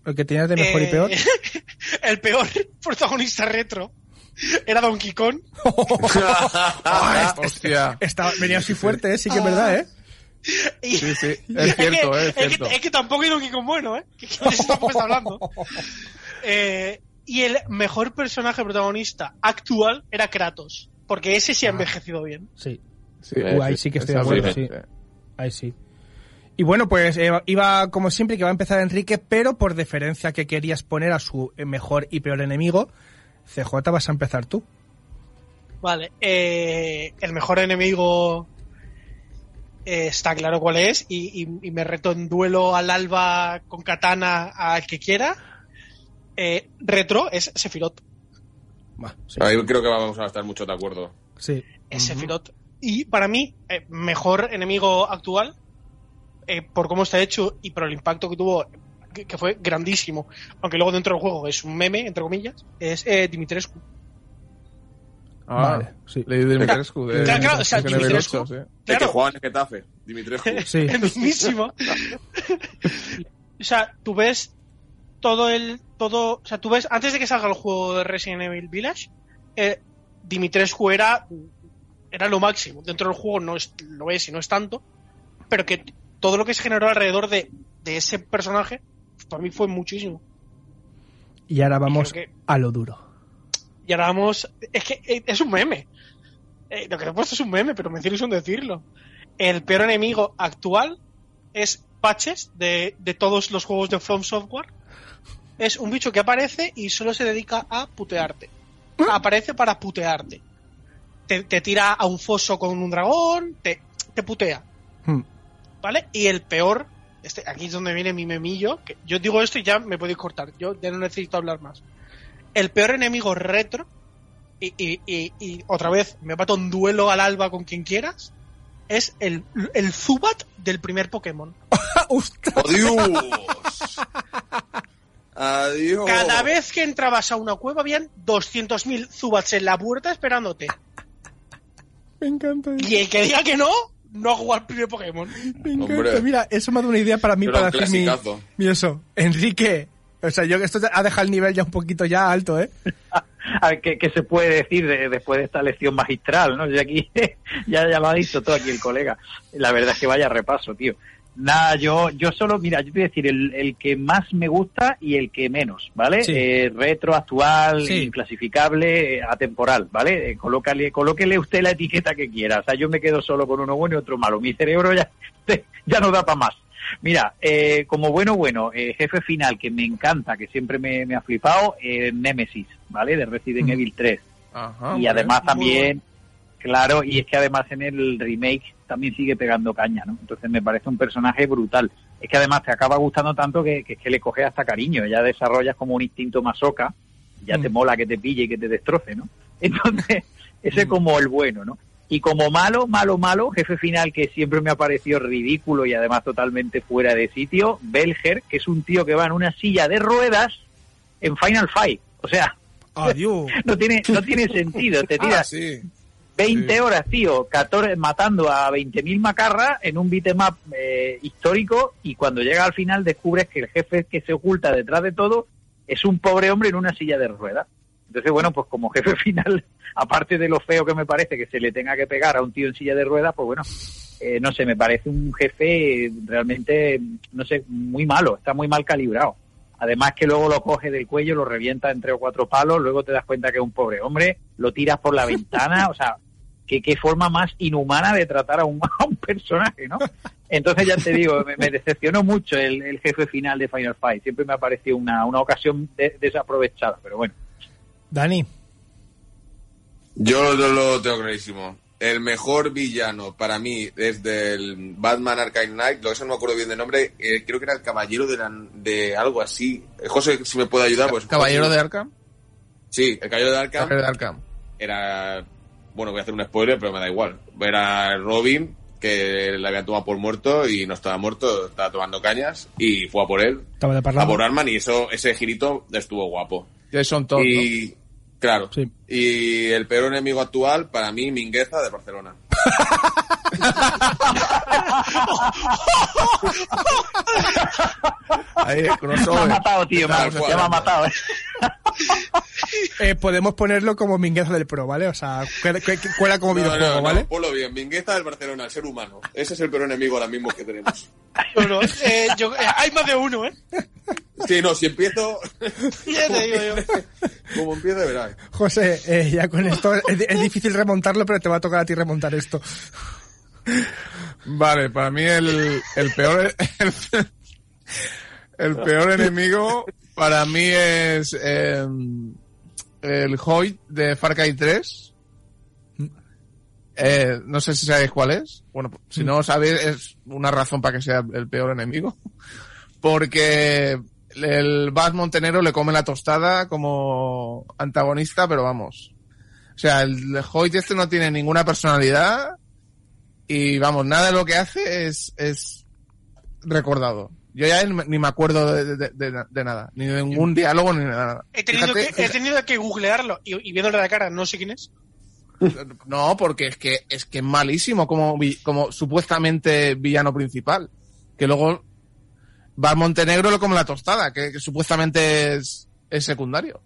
¿El que tenías de mejor y Eh, peor? [LAUGHS] el peor protagonista retro era Donkey Kong. Ah, Hostia. Está, venía así fuerte, ¿eh? sí que es verdad, ¿eh? [LAUGHS] Y- Sí, sí. Es [LAUGHS] cierto, que, eh, es es que- cierto. es que tampoco hay Donkey Kong bueno, ¿eh? Que, que de eso tampoco está hablando. Eh, y el mejor personaje protagonista actual era Kratos. Porque ese sí ha envejecido bien. Sí, Sí, Uh, ahí sí que estoy de acuerdo, sí. ahí sí. Y bueno, pues eh, iba como siempre que va a empezar Enrique, pero por deferencia que querías poner a su eh, mejor y peor enemigo, CJ vas a empezar tú. Vale. eh, el mejor enemigo eh, está claro cuál es. Y, y- y me reto en duelo al alba con katana al que quiera. Eh, retro es Sephiroth. Sí. Ahí creo que vamos a estar mucho de acuerdo. sí. es Sephiroth. Y para mí, eh, mejor enemigo actual, eh, por cómo está hecho y por el impacto que tuvo, que, que fue grandísimo, aunque luego dentro del juego es un meme, entre comillas, es eh, Dimitrescu. Ah, Vale, sí. Leí Dimitrescu de Claro, claro, o sea, Dimitrescu- 8, sí. El que juega en Getafe, Dimitrescu. [LAUGHS] Sí. el mismísimo. [LAUGHS] o sea, tú ves todo el. todo O sea, tú ves, antes de que salga el juego de Resident Evil Village, eh, Dimitrescu era. Era lo máximo. Dentro del juego no es, lo es y no es tanto. Pero que todo lo que se generó alrededor de, de ese personaje, para mí fue muchísimo. Y ahora vamos que- a lo duro. Y ahora vamos. Es que eh, es un meme. Eh, lo que he puesto es un meme, pero me cierro en decirlo. El peor enemigo actual es Patches de, de todos los juegos de From Software. Es un bicho que aparece y solo se dedica a putearte. Aparece para putearte. Te, te tira a un foso con un dragón, te, te putea. Hmm. ¿Vale? Y el peor, este, aquí es donde viene mi memillo, que yo digo esto y ya me podéis cortar, yo ya no necesito hablar más. El peor enemigo retro, y, y, y, y otra vez me mato un duelo al alba con quien quieras, es el, el Zubat del primer Pokémon. [LAUGHS] ¡Ostras! ¡Adiós! ¡Adiós! Cada vez que entrabas a una cueva habían 200.000 Zubats en la puerta esperándote. Me encanta. Y el que diga que no, no ha jugado al primer Pokémon. Me encanta. Hombre. Mira, eso me ha dado una idea para mí para hacer mi, mi eso. Enrique, o sea, yo que esto ha dejado el nivel ya un poquito ya alto, ¿eh? [LAUGHS] A ver, ¿qué, qué se puede decir de- después de esta lección magistral, no? Yo aquí, [LAUGHS] ya, ya lo ha dicho todo aquí el colega. La verdad es que vaya repaso, tío. Nada, yo, yo solo, mira, yo te voy a decir el, el que más me gusta y el que menos, ¿vale? Sí. Eh, retro, actual, Sí. inclasificable, eh, atemporal, ¿vale? Eh, colócale, colóquele usted la etiqueta que quiera. O sea, yo me quedo solo con uno bueno y otro malo. Mi cerebro ya, [LAUGHS] ya no da para más. Mira, eh, como bueno, bueno, eh, jefe final que me encanta, que siempre me, me ha flipado, eh, Nemesis, ¿vale? De Resident Mm. Evil 3. Ajá, y además también, claro, y es que además en el remake también sigue pegando caña, ¿no? Entonces me parece un personaje brutal. Es que además te acaba gustando tanto que, que es que le coges hasta cariño, ya desarrollas como un instinto masoca, ya te Mm. mola que te pille y que te destroce, ¿no? [LAUGHS] Entonces, ese es Mm. como el bueno, ¿no? Y como malo, malo, malo, jefe final que siempre me ha parecido ridículo y además totalmente fuera de sitio, Belger, que es un tío que va en una silla de ruedas en Final Fight. O sea, Adiós. [LAUGHS] no tiene, no tiene sentido. Te tiras Ah, sí. 20 Sí. horas, tío, 14, matando a 20.000 macarras en un beatmap eh, histórico y cuando llega al final descubres que el jefe que se oculta detrás de todo es un pobre hombre en una silla de ruedas. Entonces, bueno, pues como jefe [LAUGHS] final, aparte de lo feo que me parece que se le tenga que pegar a un tío en silla de ruedas, pues bueno, eh, no sé, me parece un jefe realmente, no sé, muy malo, está muy mal calibrado. Además que luego lo coge del cuello, lo revienta en tres o cuatro palos, luego te das cuenta que es un pobre hombre, lo tiras por la [LAUGHS] ventana, o sea, qué, qué forma más inhumana de tratar a un, [LAUGHS] a un personaje, ¿no? Entonces ya te digo, me, me decepcionó mucho el, el jefe final de Final Fight, siempre me ha parecido una, una ocasión de- desaprovechada, pero bueno. Dani. Yo lo, lo tengo clarísimo. El mejor villano para mí desde el Batman Arkham Knight, lo que no me acuerdo bien de nombre, eh, creo que era el caballero de, la- de algo así. Eh, José, si me puede ayudar, pues. Caballero de Arkham. Sí, el caballero de Arkham Caballero de Arkham. era. Bueno, voy a hacer un spoiler, pero me da igual. Era Robin, que le habían tomado por muerto y no estaba muerto, estaba tomando cañas y fue a por él, Estaba de a por Arman y eso, ese girito estuvo guapo. Jason Todd, ¿no? Y. Claro. Sí. Y el peor enemigo actual, para mí, Mingueza de Barcelona. Ahí, el Me ha crossover. matado, tío, me me ha matado. [LAUGHS] Eh, podemos ponerlo como Mingueza del Pro, ¿vale? O sea, cu- cu- cu- cuela como No, videojuego, no, no, ¿vale? ponlo bien. Mingueza del Barcelona, el ser humano. Ese es el peor enemigo ahora mismo que tenemos. No, no, eh, yo- eh, hay más de uno, ¿eh? Sí, no, si empiezo. Ya te digo yo. Como empiece, verás. José, eh, ya con esto es, es difícil remontarlo, pero te va a tocar a ti remontar esto. Vale, para mí el, el peor el, el peor enemigo para mí es eh, el Hoyt de Far Cry 3. Eh, no sé si sabéis cuál es. Bueno, si no sabéis es una razón para que sea el peor enemigo. [LAUGHS] Porque el Bas Montenegro le come la tostada como antagonista, pero vamos. O sea, el Hoyt este no tiene ninguna personalidad y vamos, nada de lo que hace es, es recordado. Yo ya ni me acuerdo de, de- de- de nada, ni de ningún diálogo ni de nada. He tenido, Fíjate- que, he tenido que googlearlo y, y viéndole la cara, no sé quién es. No, porque es que es que es malísimo como, como supuestamente villano principal. Que luego va al Montenegro lo come la tostada, que, que supuestamente es, es secundario.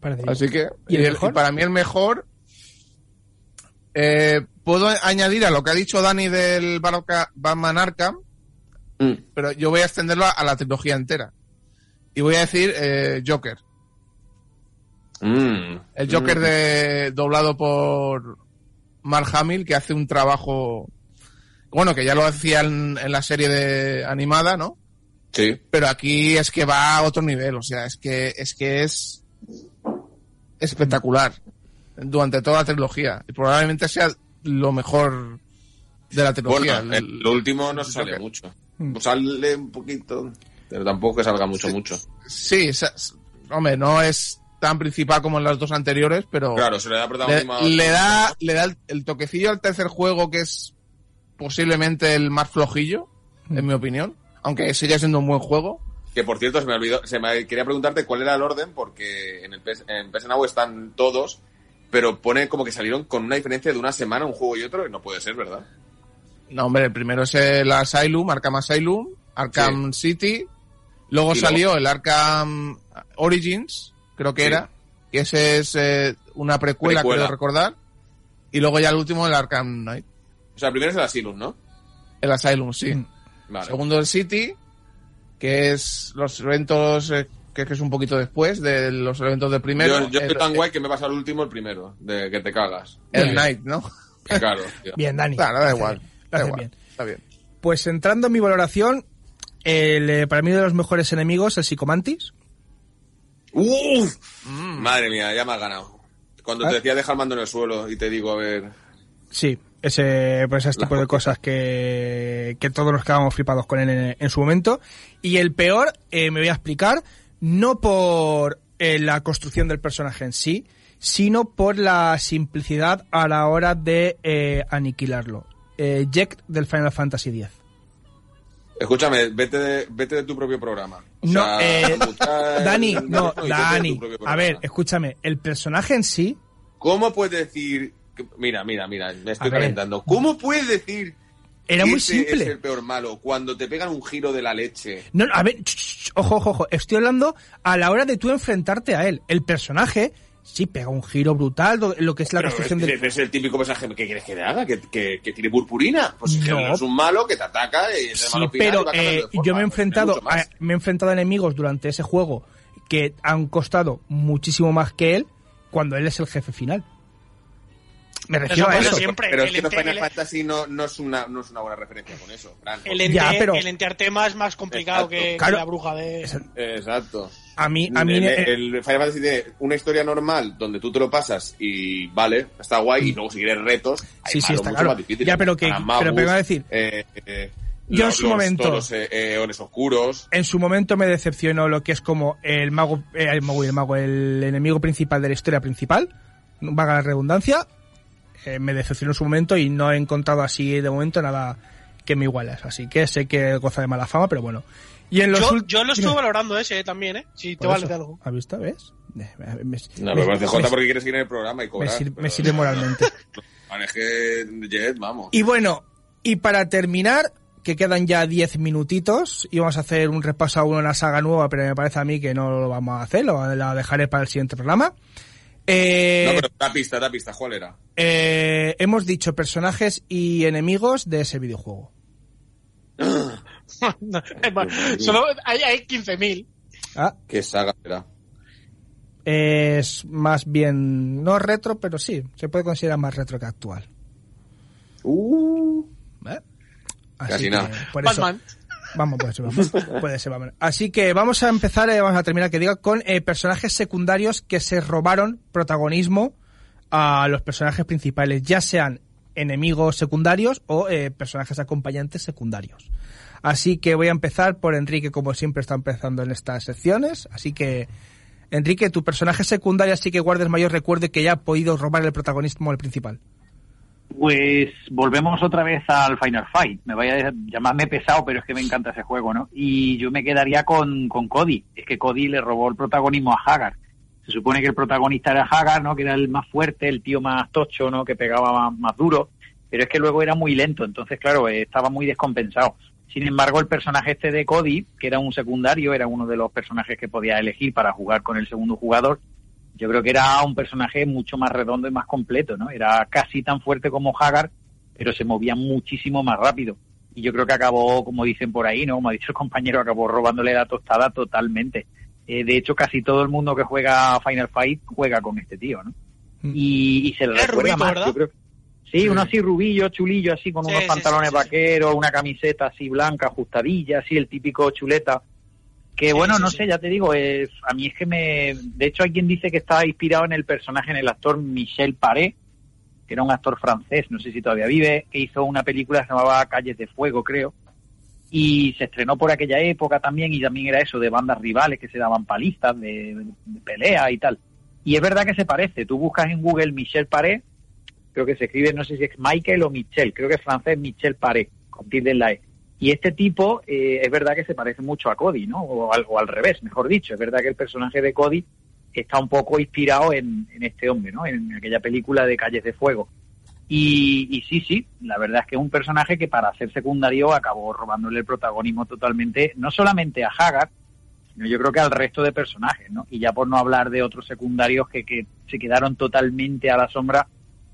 Parece Así que, ¿Y el y el- mejor? y para mí el mejor, eh, puedo añadir a lo que ha dicho Dani del Batman Arkham, Mm. pero yo voy a extenderlo a, a la trilogía entera. Y voy a decir eh, Joker. Mm. El Joker de doblado por Mark Hamill, que hace un trabajo, bueno, que ya lo hacía en, en la serie de animada, ¿no? Sí. Pero aquí es que va a otro nivel, o sea, es que es que es espectacular durante toda la trilogía. Y probablemente sea lo mejor de la trilogía. Bueno, el, lo último no sale Joker. mucho. Mm. Sale un poquito, pero tampoco que salga mucho, mucho. Sí, hombre, no es tan principal como en las dos anteriores, pero Claro, se le da le, protagonismo. le da, le da el, el toquecillo al tercer juego que es posiblemente el más flojillo, en mi opinión, aunque sigue siendo un buen juego. Que por cierto, se me olvidó, se me quería preguntarte cuál era el orden, porque en el PS, en PS Now están todos, pero pone como que salieron con una diferencia de una semana un juego y otro, y no puede ser, ¿verdad? No, hombre, el primero es el Asylum, Arkham Asylum, Arkham City, luego salió el Arkham Origins, creo que Sí. era, que ese es eh, una precuela, Precuela. creo recordar. Y luego ya el último, el Arkham Knight. O sea, primero es el Asylum, ¿no? El Asylum, sí. Vale. Segundo el City, que es los eventos, eh, que es un poquito después de los eventos del primero. yo yo el, estoy tan guay que me pasa el último, el primero, de que te cagas. el Knight, ¿no? Claro. [LAUGHS] tío. Bien, Dani. Claro, da igual. Da igual. bien. Está bien. Pues entrando en mi valoración, el, eh, para mí uno de los mejores enemigos, el Psicomantis. ¡Uf! Madre mía, ya me has ganado. Cuando ¿Ah? te decía dejar mando en el suelo y te digo, a ver... Sí, ese, pues ese tipo de cosas que, que todos nos quedamos flipados con él en, en su momento. Y el peor, eh, me voy a explicar, no por eh, la construcción del personaje en sí, sino por la simplicidad a la hora de eh, aniquilarlo. Eh, Jack del Final Fantasy X. Escúchame, vete de, vete de tu propio programa. O No, sea, eh, [LAUGHS] Dani, no, Dani. A ver, escúchame, el personaje en sí, ¿Cómo puedes decir... que- Mira, mira, mira, me estoy calentando. ¿Cómo puedes decir era que muy ese es simple. el peor malo cuando te pegan un giro de la leche? No, no, a ver, ojo, ojo, ojo. Estoy hablando a la hora de tú enfrentarte a él. El personaje sí pega un giro brutal, lo, que es la Pero construcción es, del... es el típico mensaje que quieres que le haga, que, que, que tiene purpurina. Pues No. es un malo que te ataca y es el Sí, malo final y pero va eh, forma, yo me he pues, enfrentado, a, me he enfrentado a enemigos durante ese juego que han costado muchísimo más que él cuando él es el jefe final. Me refiero Eso a eso. siempre. Pero es el que no ente- Final el- Fantasy no, no, es una, no es una buena referencia con eso, Fran. El, ente, Ya, pero- el entear tema es más complicado que, que Claro. la bruja de... Exacto. A mí, a mí, el, eh, el Final Fantasy tiene una historia normal donde tú te lo pasas y vale, está guay, y luego si quieres retos, hay Sí, sí, está mucho claro. más difíciles. Ya, pero que- Anamagus, pero a decir, eh, eh, yo en los- su los- momento- todos los eh, eones oscuros. en su momento me decepcionó lo que es como el mago, eh, el mago, el mago, el enemigo principal de la historia principal, vaga la redundancia, eh, me decepcionó en su momento y no he encontrado así de momento nada que me iguale. Así que sé que goza de mala fama, pero bueno. Y en los Yo, yo lo estuve valorando ese también, ¿eh? Si te vale de algo. ¿Has visto? ¿Ves? Eh, Me, me- No, me- me parece Jota me- porque quieres seguir en el programa y me cobrar. sir- me pero- sirve moralmente. [LAUGHS] Maneje Jet, vamos. Y bueno, y para terminar, que quedan ya 10 minutitos, y vamos a hacer un repaso a una saga nueva, pero me parece a mí que no lo vamos a hacer, lo, la dejaré para el siguiente programa. Eh, No, pero da pista, da pista, ¿cuál era? eh, hemos dicho personajes y enemigos de ese videojuego. [LAUGHS] No, es más, Solo hay, hay 15.000. Ah, ¿Qué saga era? es más bien, no retro, pero sí, se puede considerar más retro que actual. Uh, ¿Eh? Así Casi que, nada. por eso- Batman. Vamos, puede ser, vamos. Así que vamos a empezar, eh, vamos a terminar, que diga, con eh, personajes secundarios que se robaron protagonismo a los personajes principales, ya sean enemigos secundarios o eh, personajes acompañantes secundarios. Así que voy a empezar por Enrique, como siempre está empezando en estas secciones. Así que, Enrique, tu personaje secundario así que guardes mayor recuerdo y que ya ha podido robar el protagonismo al principal. Pues volvemos otra vez al Final Fight. Me vaya a llamarme pesado, pero es que me encanta ese juego, ¿no? Y yo me quedaría con, con Cody. Es que Cody le robó el protagonismo a Hagar. Se supone que el protagonista era Hagar, ¿no? Que era el más fuerte, el tío más tocho, ¿no? Que pegaba más, más duro. Pero es que luego era muy lento, entonces, claro, eh, estaba muy descompensado. Sin embargo, el personaje este de Cody, que era un secundario, era uno de los personajes que podía elegir para jugar con el segundo jugador, yo creo que era un personaje mucho más redondo y más completo, ¿no? Era casi tan fuerte como Hagar, pero se movía muchísimo más rápido. Y yo creo que acabó, como dicen por ahí, ¿no? Como ha dicho el compañero, acabó robándole la tostada totalmente. Eh, de hecho, casi todo el mundo que juega Final Fight juega con este tío, ¿no? Mm. Y, y se le recuerda rubito, más, ¿verdad? yo creo. Sí, uno así rubillo, chulillo, así con Sí, unos sí, pantalones sí, sí, sí. vaqueros, una camiseta así blanca, ajustadilla, así el típico chuleta. Que Sí, bueno, sí, no sí. sé, ya te digo, es, a mí es que me... De hecho, hay quien dice que está inspirado en el personaje, en el actor Michel Paré, que era un actor francés, no sé si todavía vive, que hizo una película que se llamaba Calles de Fuego, creo, y se estrenó por aquella época también, y también era eso, de bandas rivales que se daban palizas, de, de pelea y tal. Y es verdad que se parece, tú buscas en Google Michel Paré, creo que se escribe, no sé si es Michael o Michel, creo que es francés Michel Paré, con tilde en la E. Y este tipo eh, es verdad que se parece mucho a Cody, ¿no? O al, o al revés, mejor dicho. Es verdad que el personaje de Cody está un poco inspirado en, en este hombre, ¿no? En aquella película de Calles de Fuego. Y, y sí, sí, la verdad es que es un personaje que para ser secundario acabó robándole el protagonismo totalmente, no solamente a Hagar, sino yo creo que al resto de personajes, ¿no? Y ya por no hablar de otros secundarios que, que se quedaron totalmente a la sombra,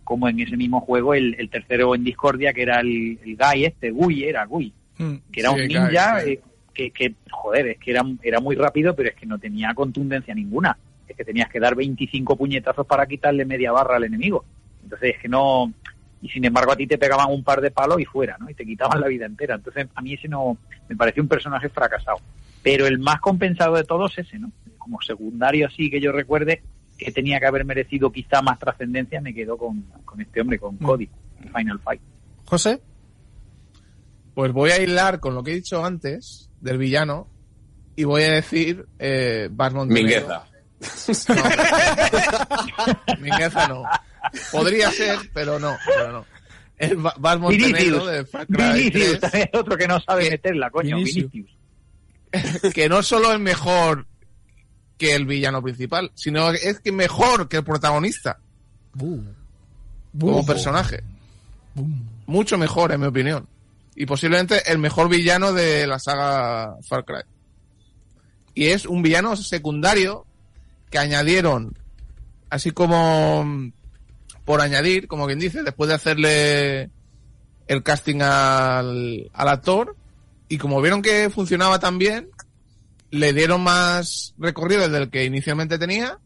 como en ese mismo juego el, el tercero en Discordia, que era el, el Guy este, Gui era, Gui, Mm. que era Sí, un ninja sí. eh, que, que, joder, es que era, era muy rápido, pero es que no tenía contundencia ninguna. Es que tenías que dar 25 puñetazos para quitarle media barra al enemigo. Entonces es que no... Y sin embargo a ti te pegaban un par de palos y fuera, ¿no? Y te quitaban la vida entera. Entonces a mí ese no... Me pareció un personaje fracasado. Pero el más compensado de todos ese, ¿no? Como secundario así que yo recuerde que tenía que haber merecido quizá más trascendencia, me quedo con, con este hombre, con Mm. Cody, en Final Fight. José, Pues voy a hilar con lo que he dicho antes del villano y voy a decir eh, Bas Montenegro. Mingueza. No. Mingueza no. Podría ser, pero no. Pero no. El Ba- Bas Montenegro Vinicius. de Far Cry Vinicius, 3, otro que no sabe Que- meterla, coño, Vinicius. Vinicius. [LAUGHS] que no solo es mejor que el villano principal, sino es que mejor que el protagonista como Buh. personaje. Bum. Mucho mejor, en mi opinión. Y posiblemente el mejor villano de la saga Far Cry. Y es un villano secundario que añadieron, así como mm, por añadir, como quien dice, después de hacerle el casting al, al actor. Y como vieron que funcionaba tan bien, le dieron más recorrido del que inicialmente tenía.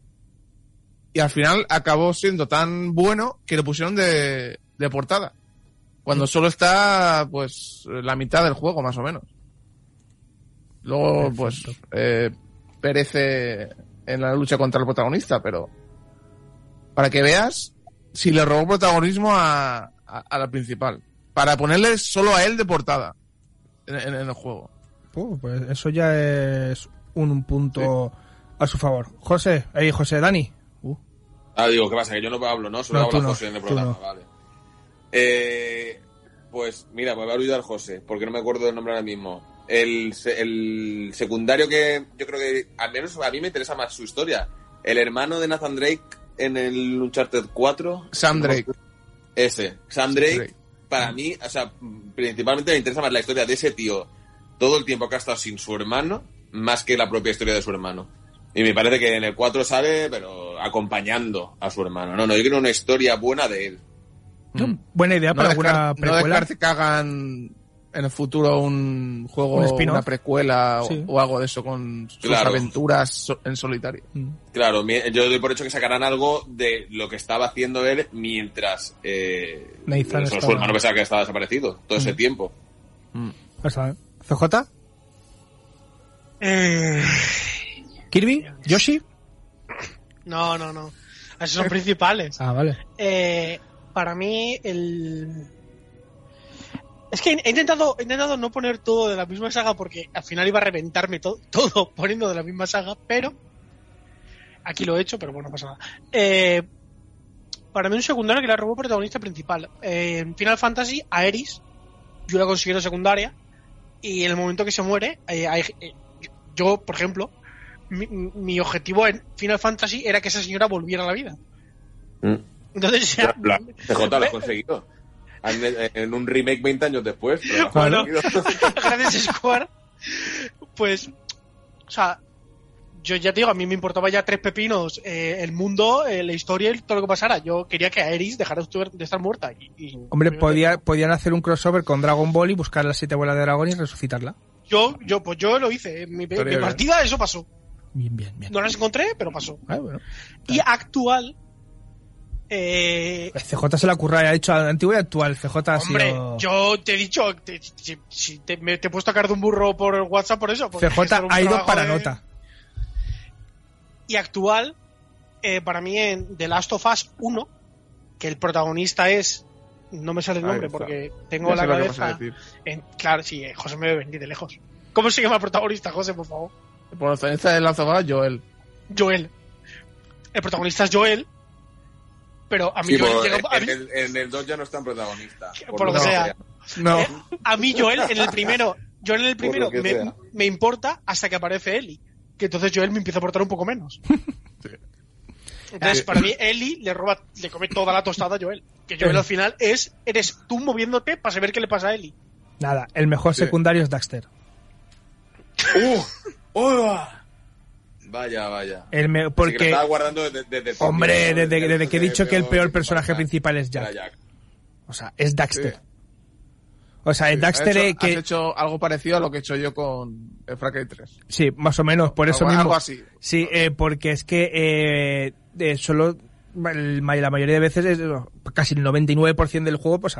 Y al final acabó siendo tan bueno que lo pusieron de, de portada. Cuando solo está, pues, la mitad del juego, más o menos. Luego, pues, eh, perece en la lucha contra el protagonista, pero para que veas si le robó protagonismo a, a, a la principal. Para ponerle solo a él de portada en, en- en el juego. Pues eso ya es un punto a su favor. José, ahí José, Dani. Uh, Ah, digo, ¿qué pasa? Que yo no hablo, ¿no? Solo No, José en el tú programa, no. vale. Eh, pues mira, me va a olvidar José, porque no me acuerdo del nombre ahora mismo. El, el secundario que yo creo que, al menos a mí me interesa más su historia. El hermano de Nathan Drake en el Uncharted 4. Sam Drake. Ese, Sam Drake, Drake. para mí, o sea, principalmente me interesa más la historia de ese tío todo el tiempo que ha estado sin su hermano, más que la propia historia de su hermano. Y me parece que en el 4 sale, pero acompañando a su hermano. No, no, yo quiero una historia buena de él. Mm. buena idea para alguna no precuela. descarte que hagan en el futuro un juego, Un una precuela o, Sí. o algo de eso con sus Claro. aventuras so- en solitario. Mm. Claro, yo doy por hecho que sacarán algo de lo que estaba haciendo él mientras eh, su- su hermano pensaba que estaba desaparecido todo ese Mm. tiempo. Sabes. CJ, Eh, Kirby, Yoshi. no, no, no. Esos son principales. Ah, vale. Eh, para mí, el. Es que he intentado, he intentado no poner todo de la misma saga porque al final iba a reventarme to- [LAUGHS] todo poniendo de la misma saga, pero. Aquí lo he hecho, pero bueno, no pasa nada. Eh, para mí, un secundario que la robó protagonista principal. Eh, en Final Fantasy, a Eris, yo la considero secundaria, y en el momento que se muere, eh, yo, por ejemplo, mi, objetivo en Final Fantasy era que esa señora volviera a la vida. Entonces, ya, La CJ lo has conseguido. En, en un remake 20 años después. pero Bueno. [LAUGHS] gracias Square, pues, o sea, yo ya te digo, a mí me importaba ya tres pepinos eh, el mundo, eh, la historia y todo lo que pasara. Yo quería que Aeris dejara de estar- de estar muerta. Y, y- Hombre, podía, podían hacer un crossover con Dragon Ball y buscar las siete bolas de dragón y resucitarla. Yo, yo, pues yo lo hice. En mi, partida eso pasó. Bien, bien, bien. No las encontré, pero pasó. Ah, bueno. Y actual, eh, CJ se la curra, ha hecho antiguo y actual. CJ ha hombre, sido... yo te he dicho, te, si- si te, me- te he puesto a caer de un burro por WhatsApp por eso. CJ ha ido para de- nota. y actual, eh, para mí en The Last of Us 1, que el protagonista es. No me sale el nombre porque tengo Ya la cabeza. en- claro, sí, eh, José me ve venir de lejos. ¿Cómo se llama el protagonista, José, por favor? El protagonista de Last of Us, Joel. Joel. El protagonista es Joel, pero a mí Sí, Joel llega- a en, mí- el, en el 2 ya no es tan protagonista. Por lo que sea. No. Eh, a mí Joel en el primero, Joel en el primero me, me importa hasta que aparece Ellie. Que entonces Joel me empieza a aportar un poco menos. [LAUGHS] Entonces, Sí. para mí, Ellie le roba, le come toda la tostada a Joel. Que Joel Eh. al final es, eres tú moviéndote para saber qué le pasa a Ellie. Nada, el mejor Sí. secundario es Daxter. ¡Uh! ¡Hola! Vaya, vaya. El me- que porque, estaba guardando desde, desde el hombre, desde, desde que he dicho que el peor personaje principal es Jack. Jack. O sea, es Daxter. Sí. O sea, es Sí, Daxter has eh, hecho, que... has hecho algo parecido a lo que he hecho yo con el Far Cry 3. Sí, más o menos, por eso algo, mismo. algo así. Sí, eh, porque es que eh, eh, solo el la mayoría de veces, es, casi el 99% del juego, pues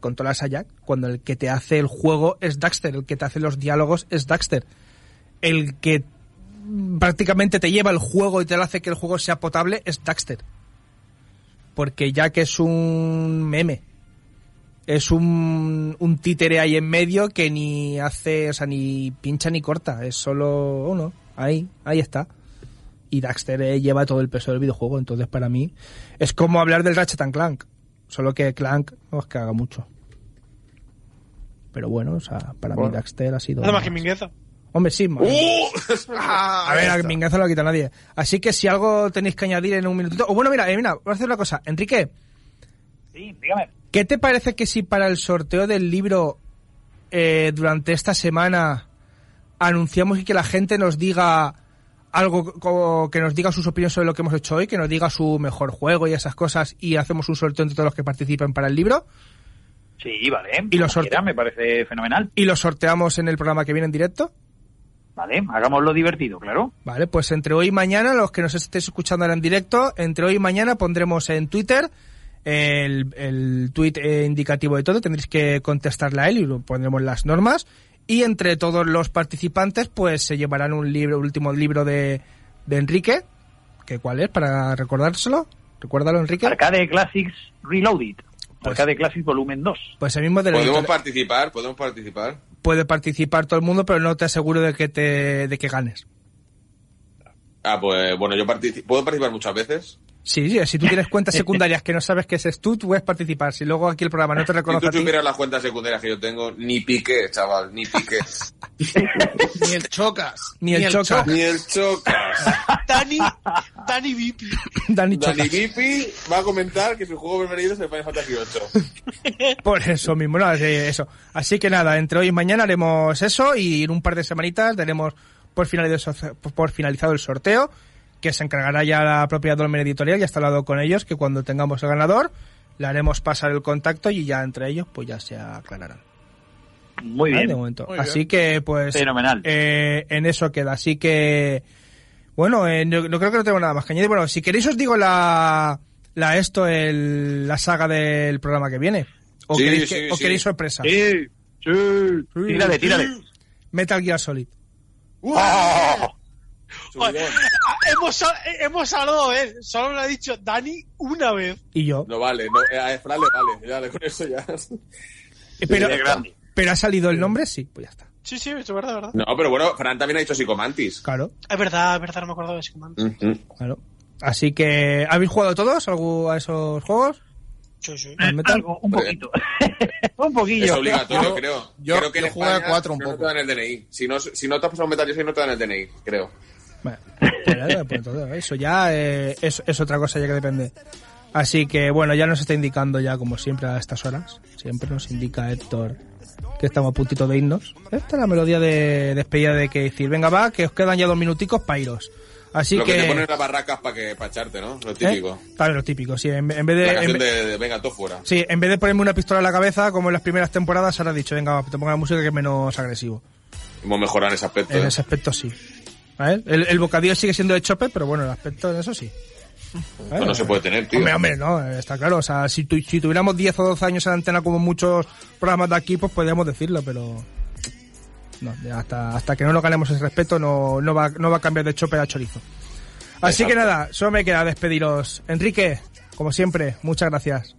controlas a Jack, cuando el que te hace el juego es Daxter, el que te hace los diálogos es Daxter. El que prácticamente te lleva el juego y te lo hace que el juego sea potable es Daxter. Porque Jack es un meme. Es un, un títere ahí en medio que ni hace, o sea, ni pincha ni corta. Es solo uno. Ahí, ahí está. Y Daxter eh, lleva todo el peso del videojuego. Entonces, para mí, es como hablar del Ratchet and Clank. Solo que Clank no es que haga mucho. Pero bueno, o sea, para mí. Daxter ha sido. Nada más más. que Mingueza. Hombre, sí. ma- ¡Uh! [LAUGHS] a ver, a Mingueza no lo quita nadie. Así que si algo tenéis que añadir en un minutito. O bueno, mira, eh, mira, voy a hacer una cosa. Enrique, Sí, dígame. ¿qué te parece que si para el sorteo del libro eh, durante esta semana anunciamos y que la gente nos diga algo, como que nos diga sus opiniones sobre lo que hemos hecho hoy, que nos diga su mejor juego y esas cosas y hacemos un sorteo entre todos los que participen para el libro Sí, vale. Y lo como sorte- quiera, Me parece fenomenal. y lo sorteamos en el programa que viene en directo? Vale, hagámoslo divertido, claro. Vale, pues entre hoy y mañana, los que nos estéis escuchando ahora en directo, entre hoy y mañana pondremos en Twitter el, el tweet eh, indicativo de todo, tendréis que contestarle a él y lo pondremos las normas. Y entre todos los participantes, pues se llevarán un libro, último libro de, de Enrique, que cuál es, para recordárselo. Recuérdalo, Enrique. Arcade Classics Reloaded. Pues- Arcade Classics Volumen 2. Pues el mismo de la Podemos editorial. participar, podemos participar. Puede participar todo el mundo, pero no te aseguro de que te, de que ganes. Ah, pues bueno, yo participo. ¿Puedo participar muchas veces? Sí, sí, si tú tienes cuentas [LAUGHS] secundarias que no sabes que ese es tú, tú puedes participar. Si luego aquí el programa no te Si reconoce tú a ti, supieras las cuentas secundarias que yo tengo, ni piqué, chaval, ni piqué. [LAUGHS] Ni el chocas. Ni el Chocas. ni el chocas. [LAUGHS] Dani, Dani Vipi. Dani Dani Chocas. Vipi va a comentar que su juego preferido es el Final Fantasy VIII. Por eso mismo, no, sí, eso. Así que nada, entre hoy y mañana haremos eso y en un par de semanitas daremos por finalizado, por finalizado el sorteo, que se encargará ya la propia Dolmen Editorial, ya está hablado con ellos, que cuando tengamos el ganador le haremos pasar el contacto y ya entre ellos pues ya se aclararán. Muy bien. De momento. Muy Así que pues Fenomenal. eh, en eso queda. Así que bueno, eh, no, no creo que no tengo nada más que añadir. Bueno, si queréis os digo la, la esto, el, la saga del programa que viene. ¿O, Sí, queréis, sí, que- o sí. queréis sorpresa? Sí, sí. Tírale, tírale. Metal Gear Solid. ¡Oh! [LAUGHS] Hemos, hemos hablado de él. Solo lo ha dicho Dani una vez. Y yo. No vale, no, eh, a Fran le vale, ya, con eso ya. Eh, pero, pero ha salido el nombre, sí, pues ya está. Sí, sí, es verdad, verdad. No, pero bueno, Fran también ha dicho Psicomantis. Claro, Es verdad, es verdad, no me acuerdo de. Ujú. claro. Así que, ¿habéis jugado todos algo a esos juegos? Sí, sí. Algo, un poquito. [LAUGHS] un poquillo. Es obligatorio, Yo- creo. yo- creo que en yo jugué a cuatro un no, no poco. te dan el DNI. Si no, si no te has pasado un Metal Gear no te dan el DNI, creo. Bueno, pues pues eso ya eh, es, es otra cosa ya que depende. Así que bueno, ya nos está indicando ya como siempre a estas horas. Siempre nos indica Héctor que estamos a puntito de irnos. Esta es la melodía de despedida de que decir, venga va, que os quedan ya dos minuticos para iros. Así Lo que, que... te ponen las barracas para que para echarte, ¿no? Lo ¿eh? típico. Claro, lo típico, sí. En, en vez de... La en de, de Venga, todo fuera. Sí, en vez de ponerme una pistola en la cabeza, como en las primeras temporadas, ahora ha dicho, venga, te pongo la música que es menos agresivo. Hemos mejorado en ese aspecto. En ¿eh? ese aspecto sí. ¿Vale? El, el bocadillo sigue siendo de chope, pero bueno, el aspecto en eso sí. ¿Vale? No se puede tener, tío. Hombre, hombre, no, está claro. O sea, si, tu- si tuviéramos 10 o 12 años en antena como muchos programas de aquí, pues podríamos decirlo, pero... No, hasta, hasta que no nos ganemos ese respeto no, no, va, no va a cambiar de chope a chorizo. Así que nada, solo me queda despediros. Enrique, como siempre, muchas gracias.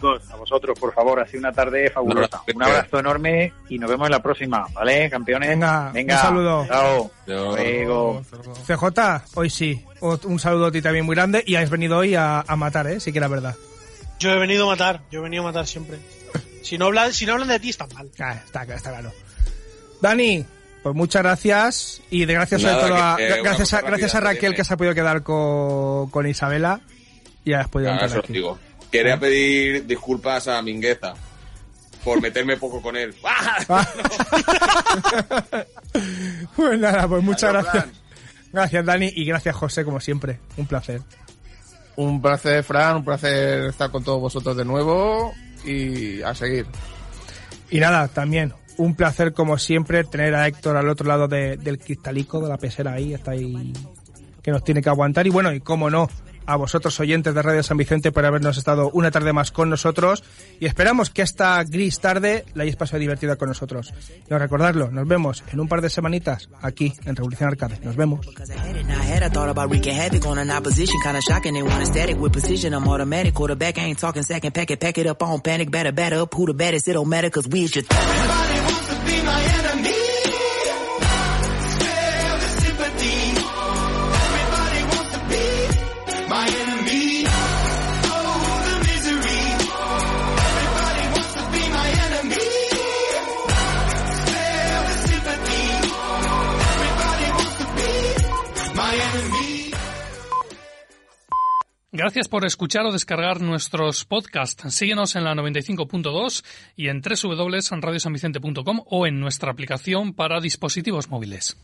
Chicos, a vosotros, por favor, ha sido una tarde fabulosa. Un Un abrazo. enorme y nos vemos en la próxima, ¿vale, campeones? Venga, un saludo. Chao. Luego. CJ, hoy sí. Un saludo a ti también muy grande y has venido hoy a, a matar, ¿eh? Sí que era verdad. Yo he venido a matar, yo he venido a matar siempre. [LAUGHS] Si no hablan, si no hablan de ti, está mal. Ah, está, está claro. Dani, pues muchas gracias y de gracias sobre Nada, todo a, que- gracias, a, gracias a Raquel que se ha podido quedar con, con Isabela y has podido Ah, entrar aquí. digo. Quería pedir disculpas a Mingueza por meterme poco con él. [LAUGHS] [LAUGHS] [LAUGHS] pues nada, pues muchas Adiós, gracias. Gracias, Dani, y gracias, José, como siempre. Un placer. Un placer, Fran, un placer estar con todos vosotros de nuevo y a seguir. Y nada, también un placer como siempre tener a Héctor al otro lado de- del cristalico, de la pecera ahí, está ahí que nos tiene que aguantar. Y bueno, y cómo no, a vosotros oyentes de Radio San Vicente por habernos estado una tarde más con nosotros y esperamos que esta gris tarde la hayáis pasado divertida con nosotros. Y recordarlo, nos vemos en un par de semanitas aquí en Revolución Arcade. Nos vemos. Gracias por escuchar o descargar nuestros podcasts. Síguenos en la 95.2 y en www.radiosanvicente.com o en nuestra aplicación para dispositivos móviles.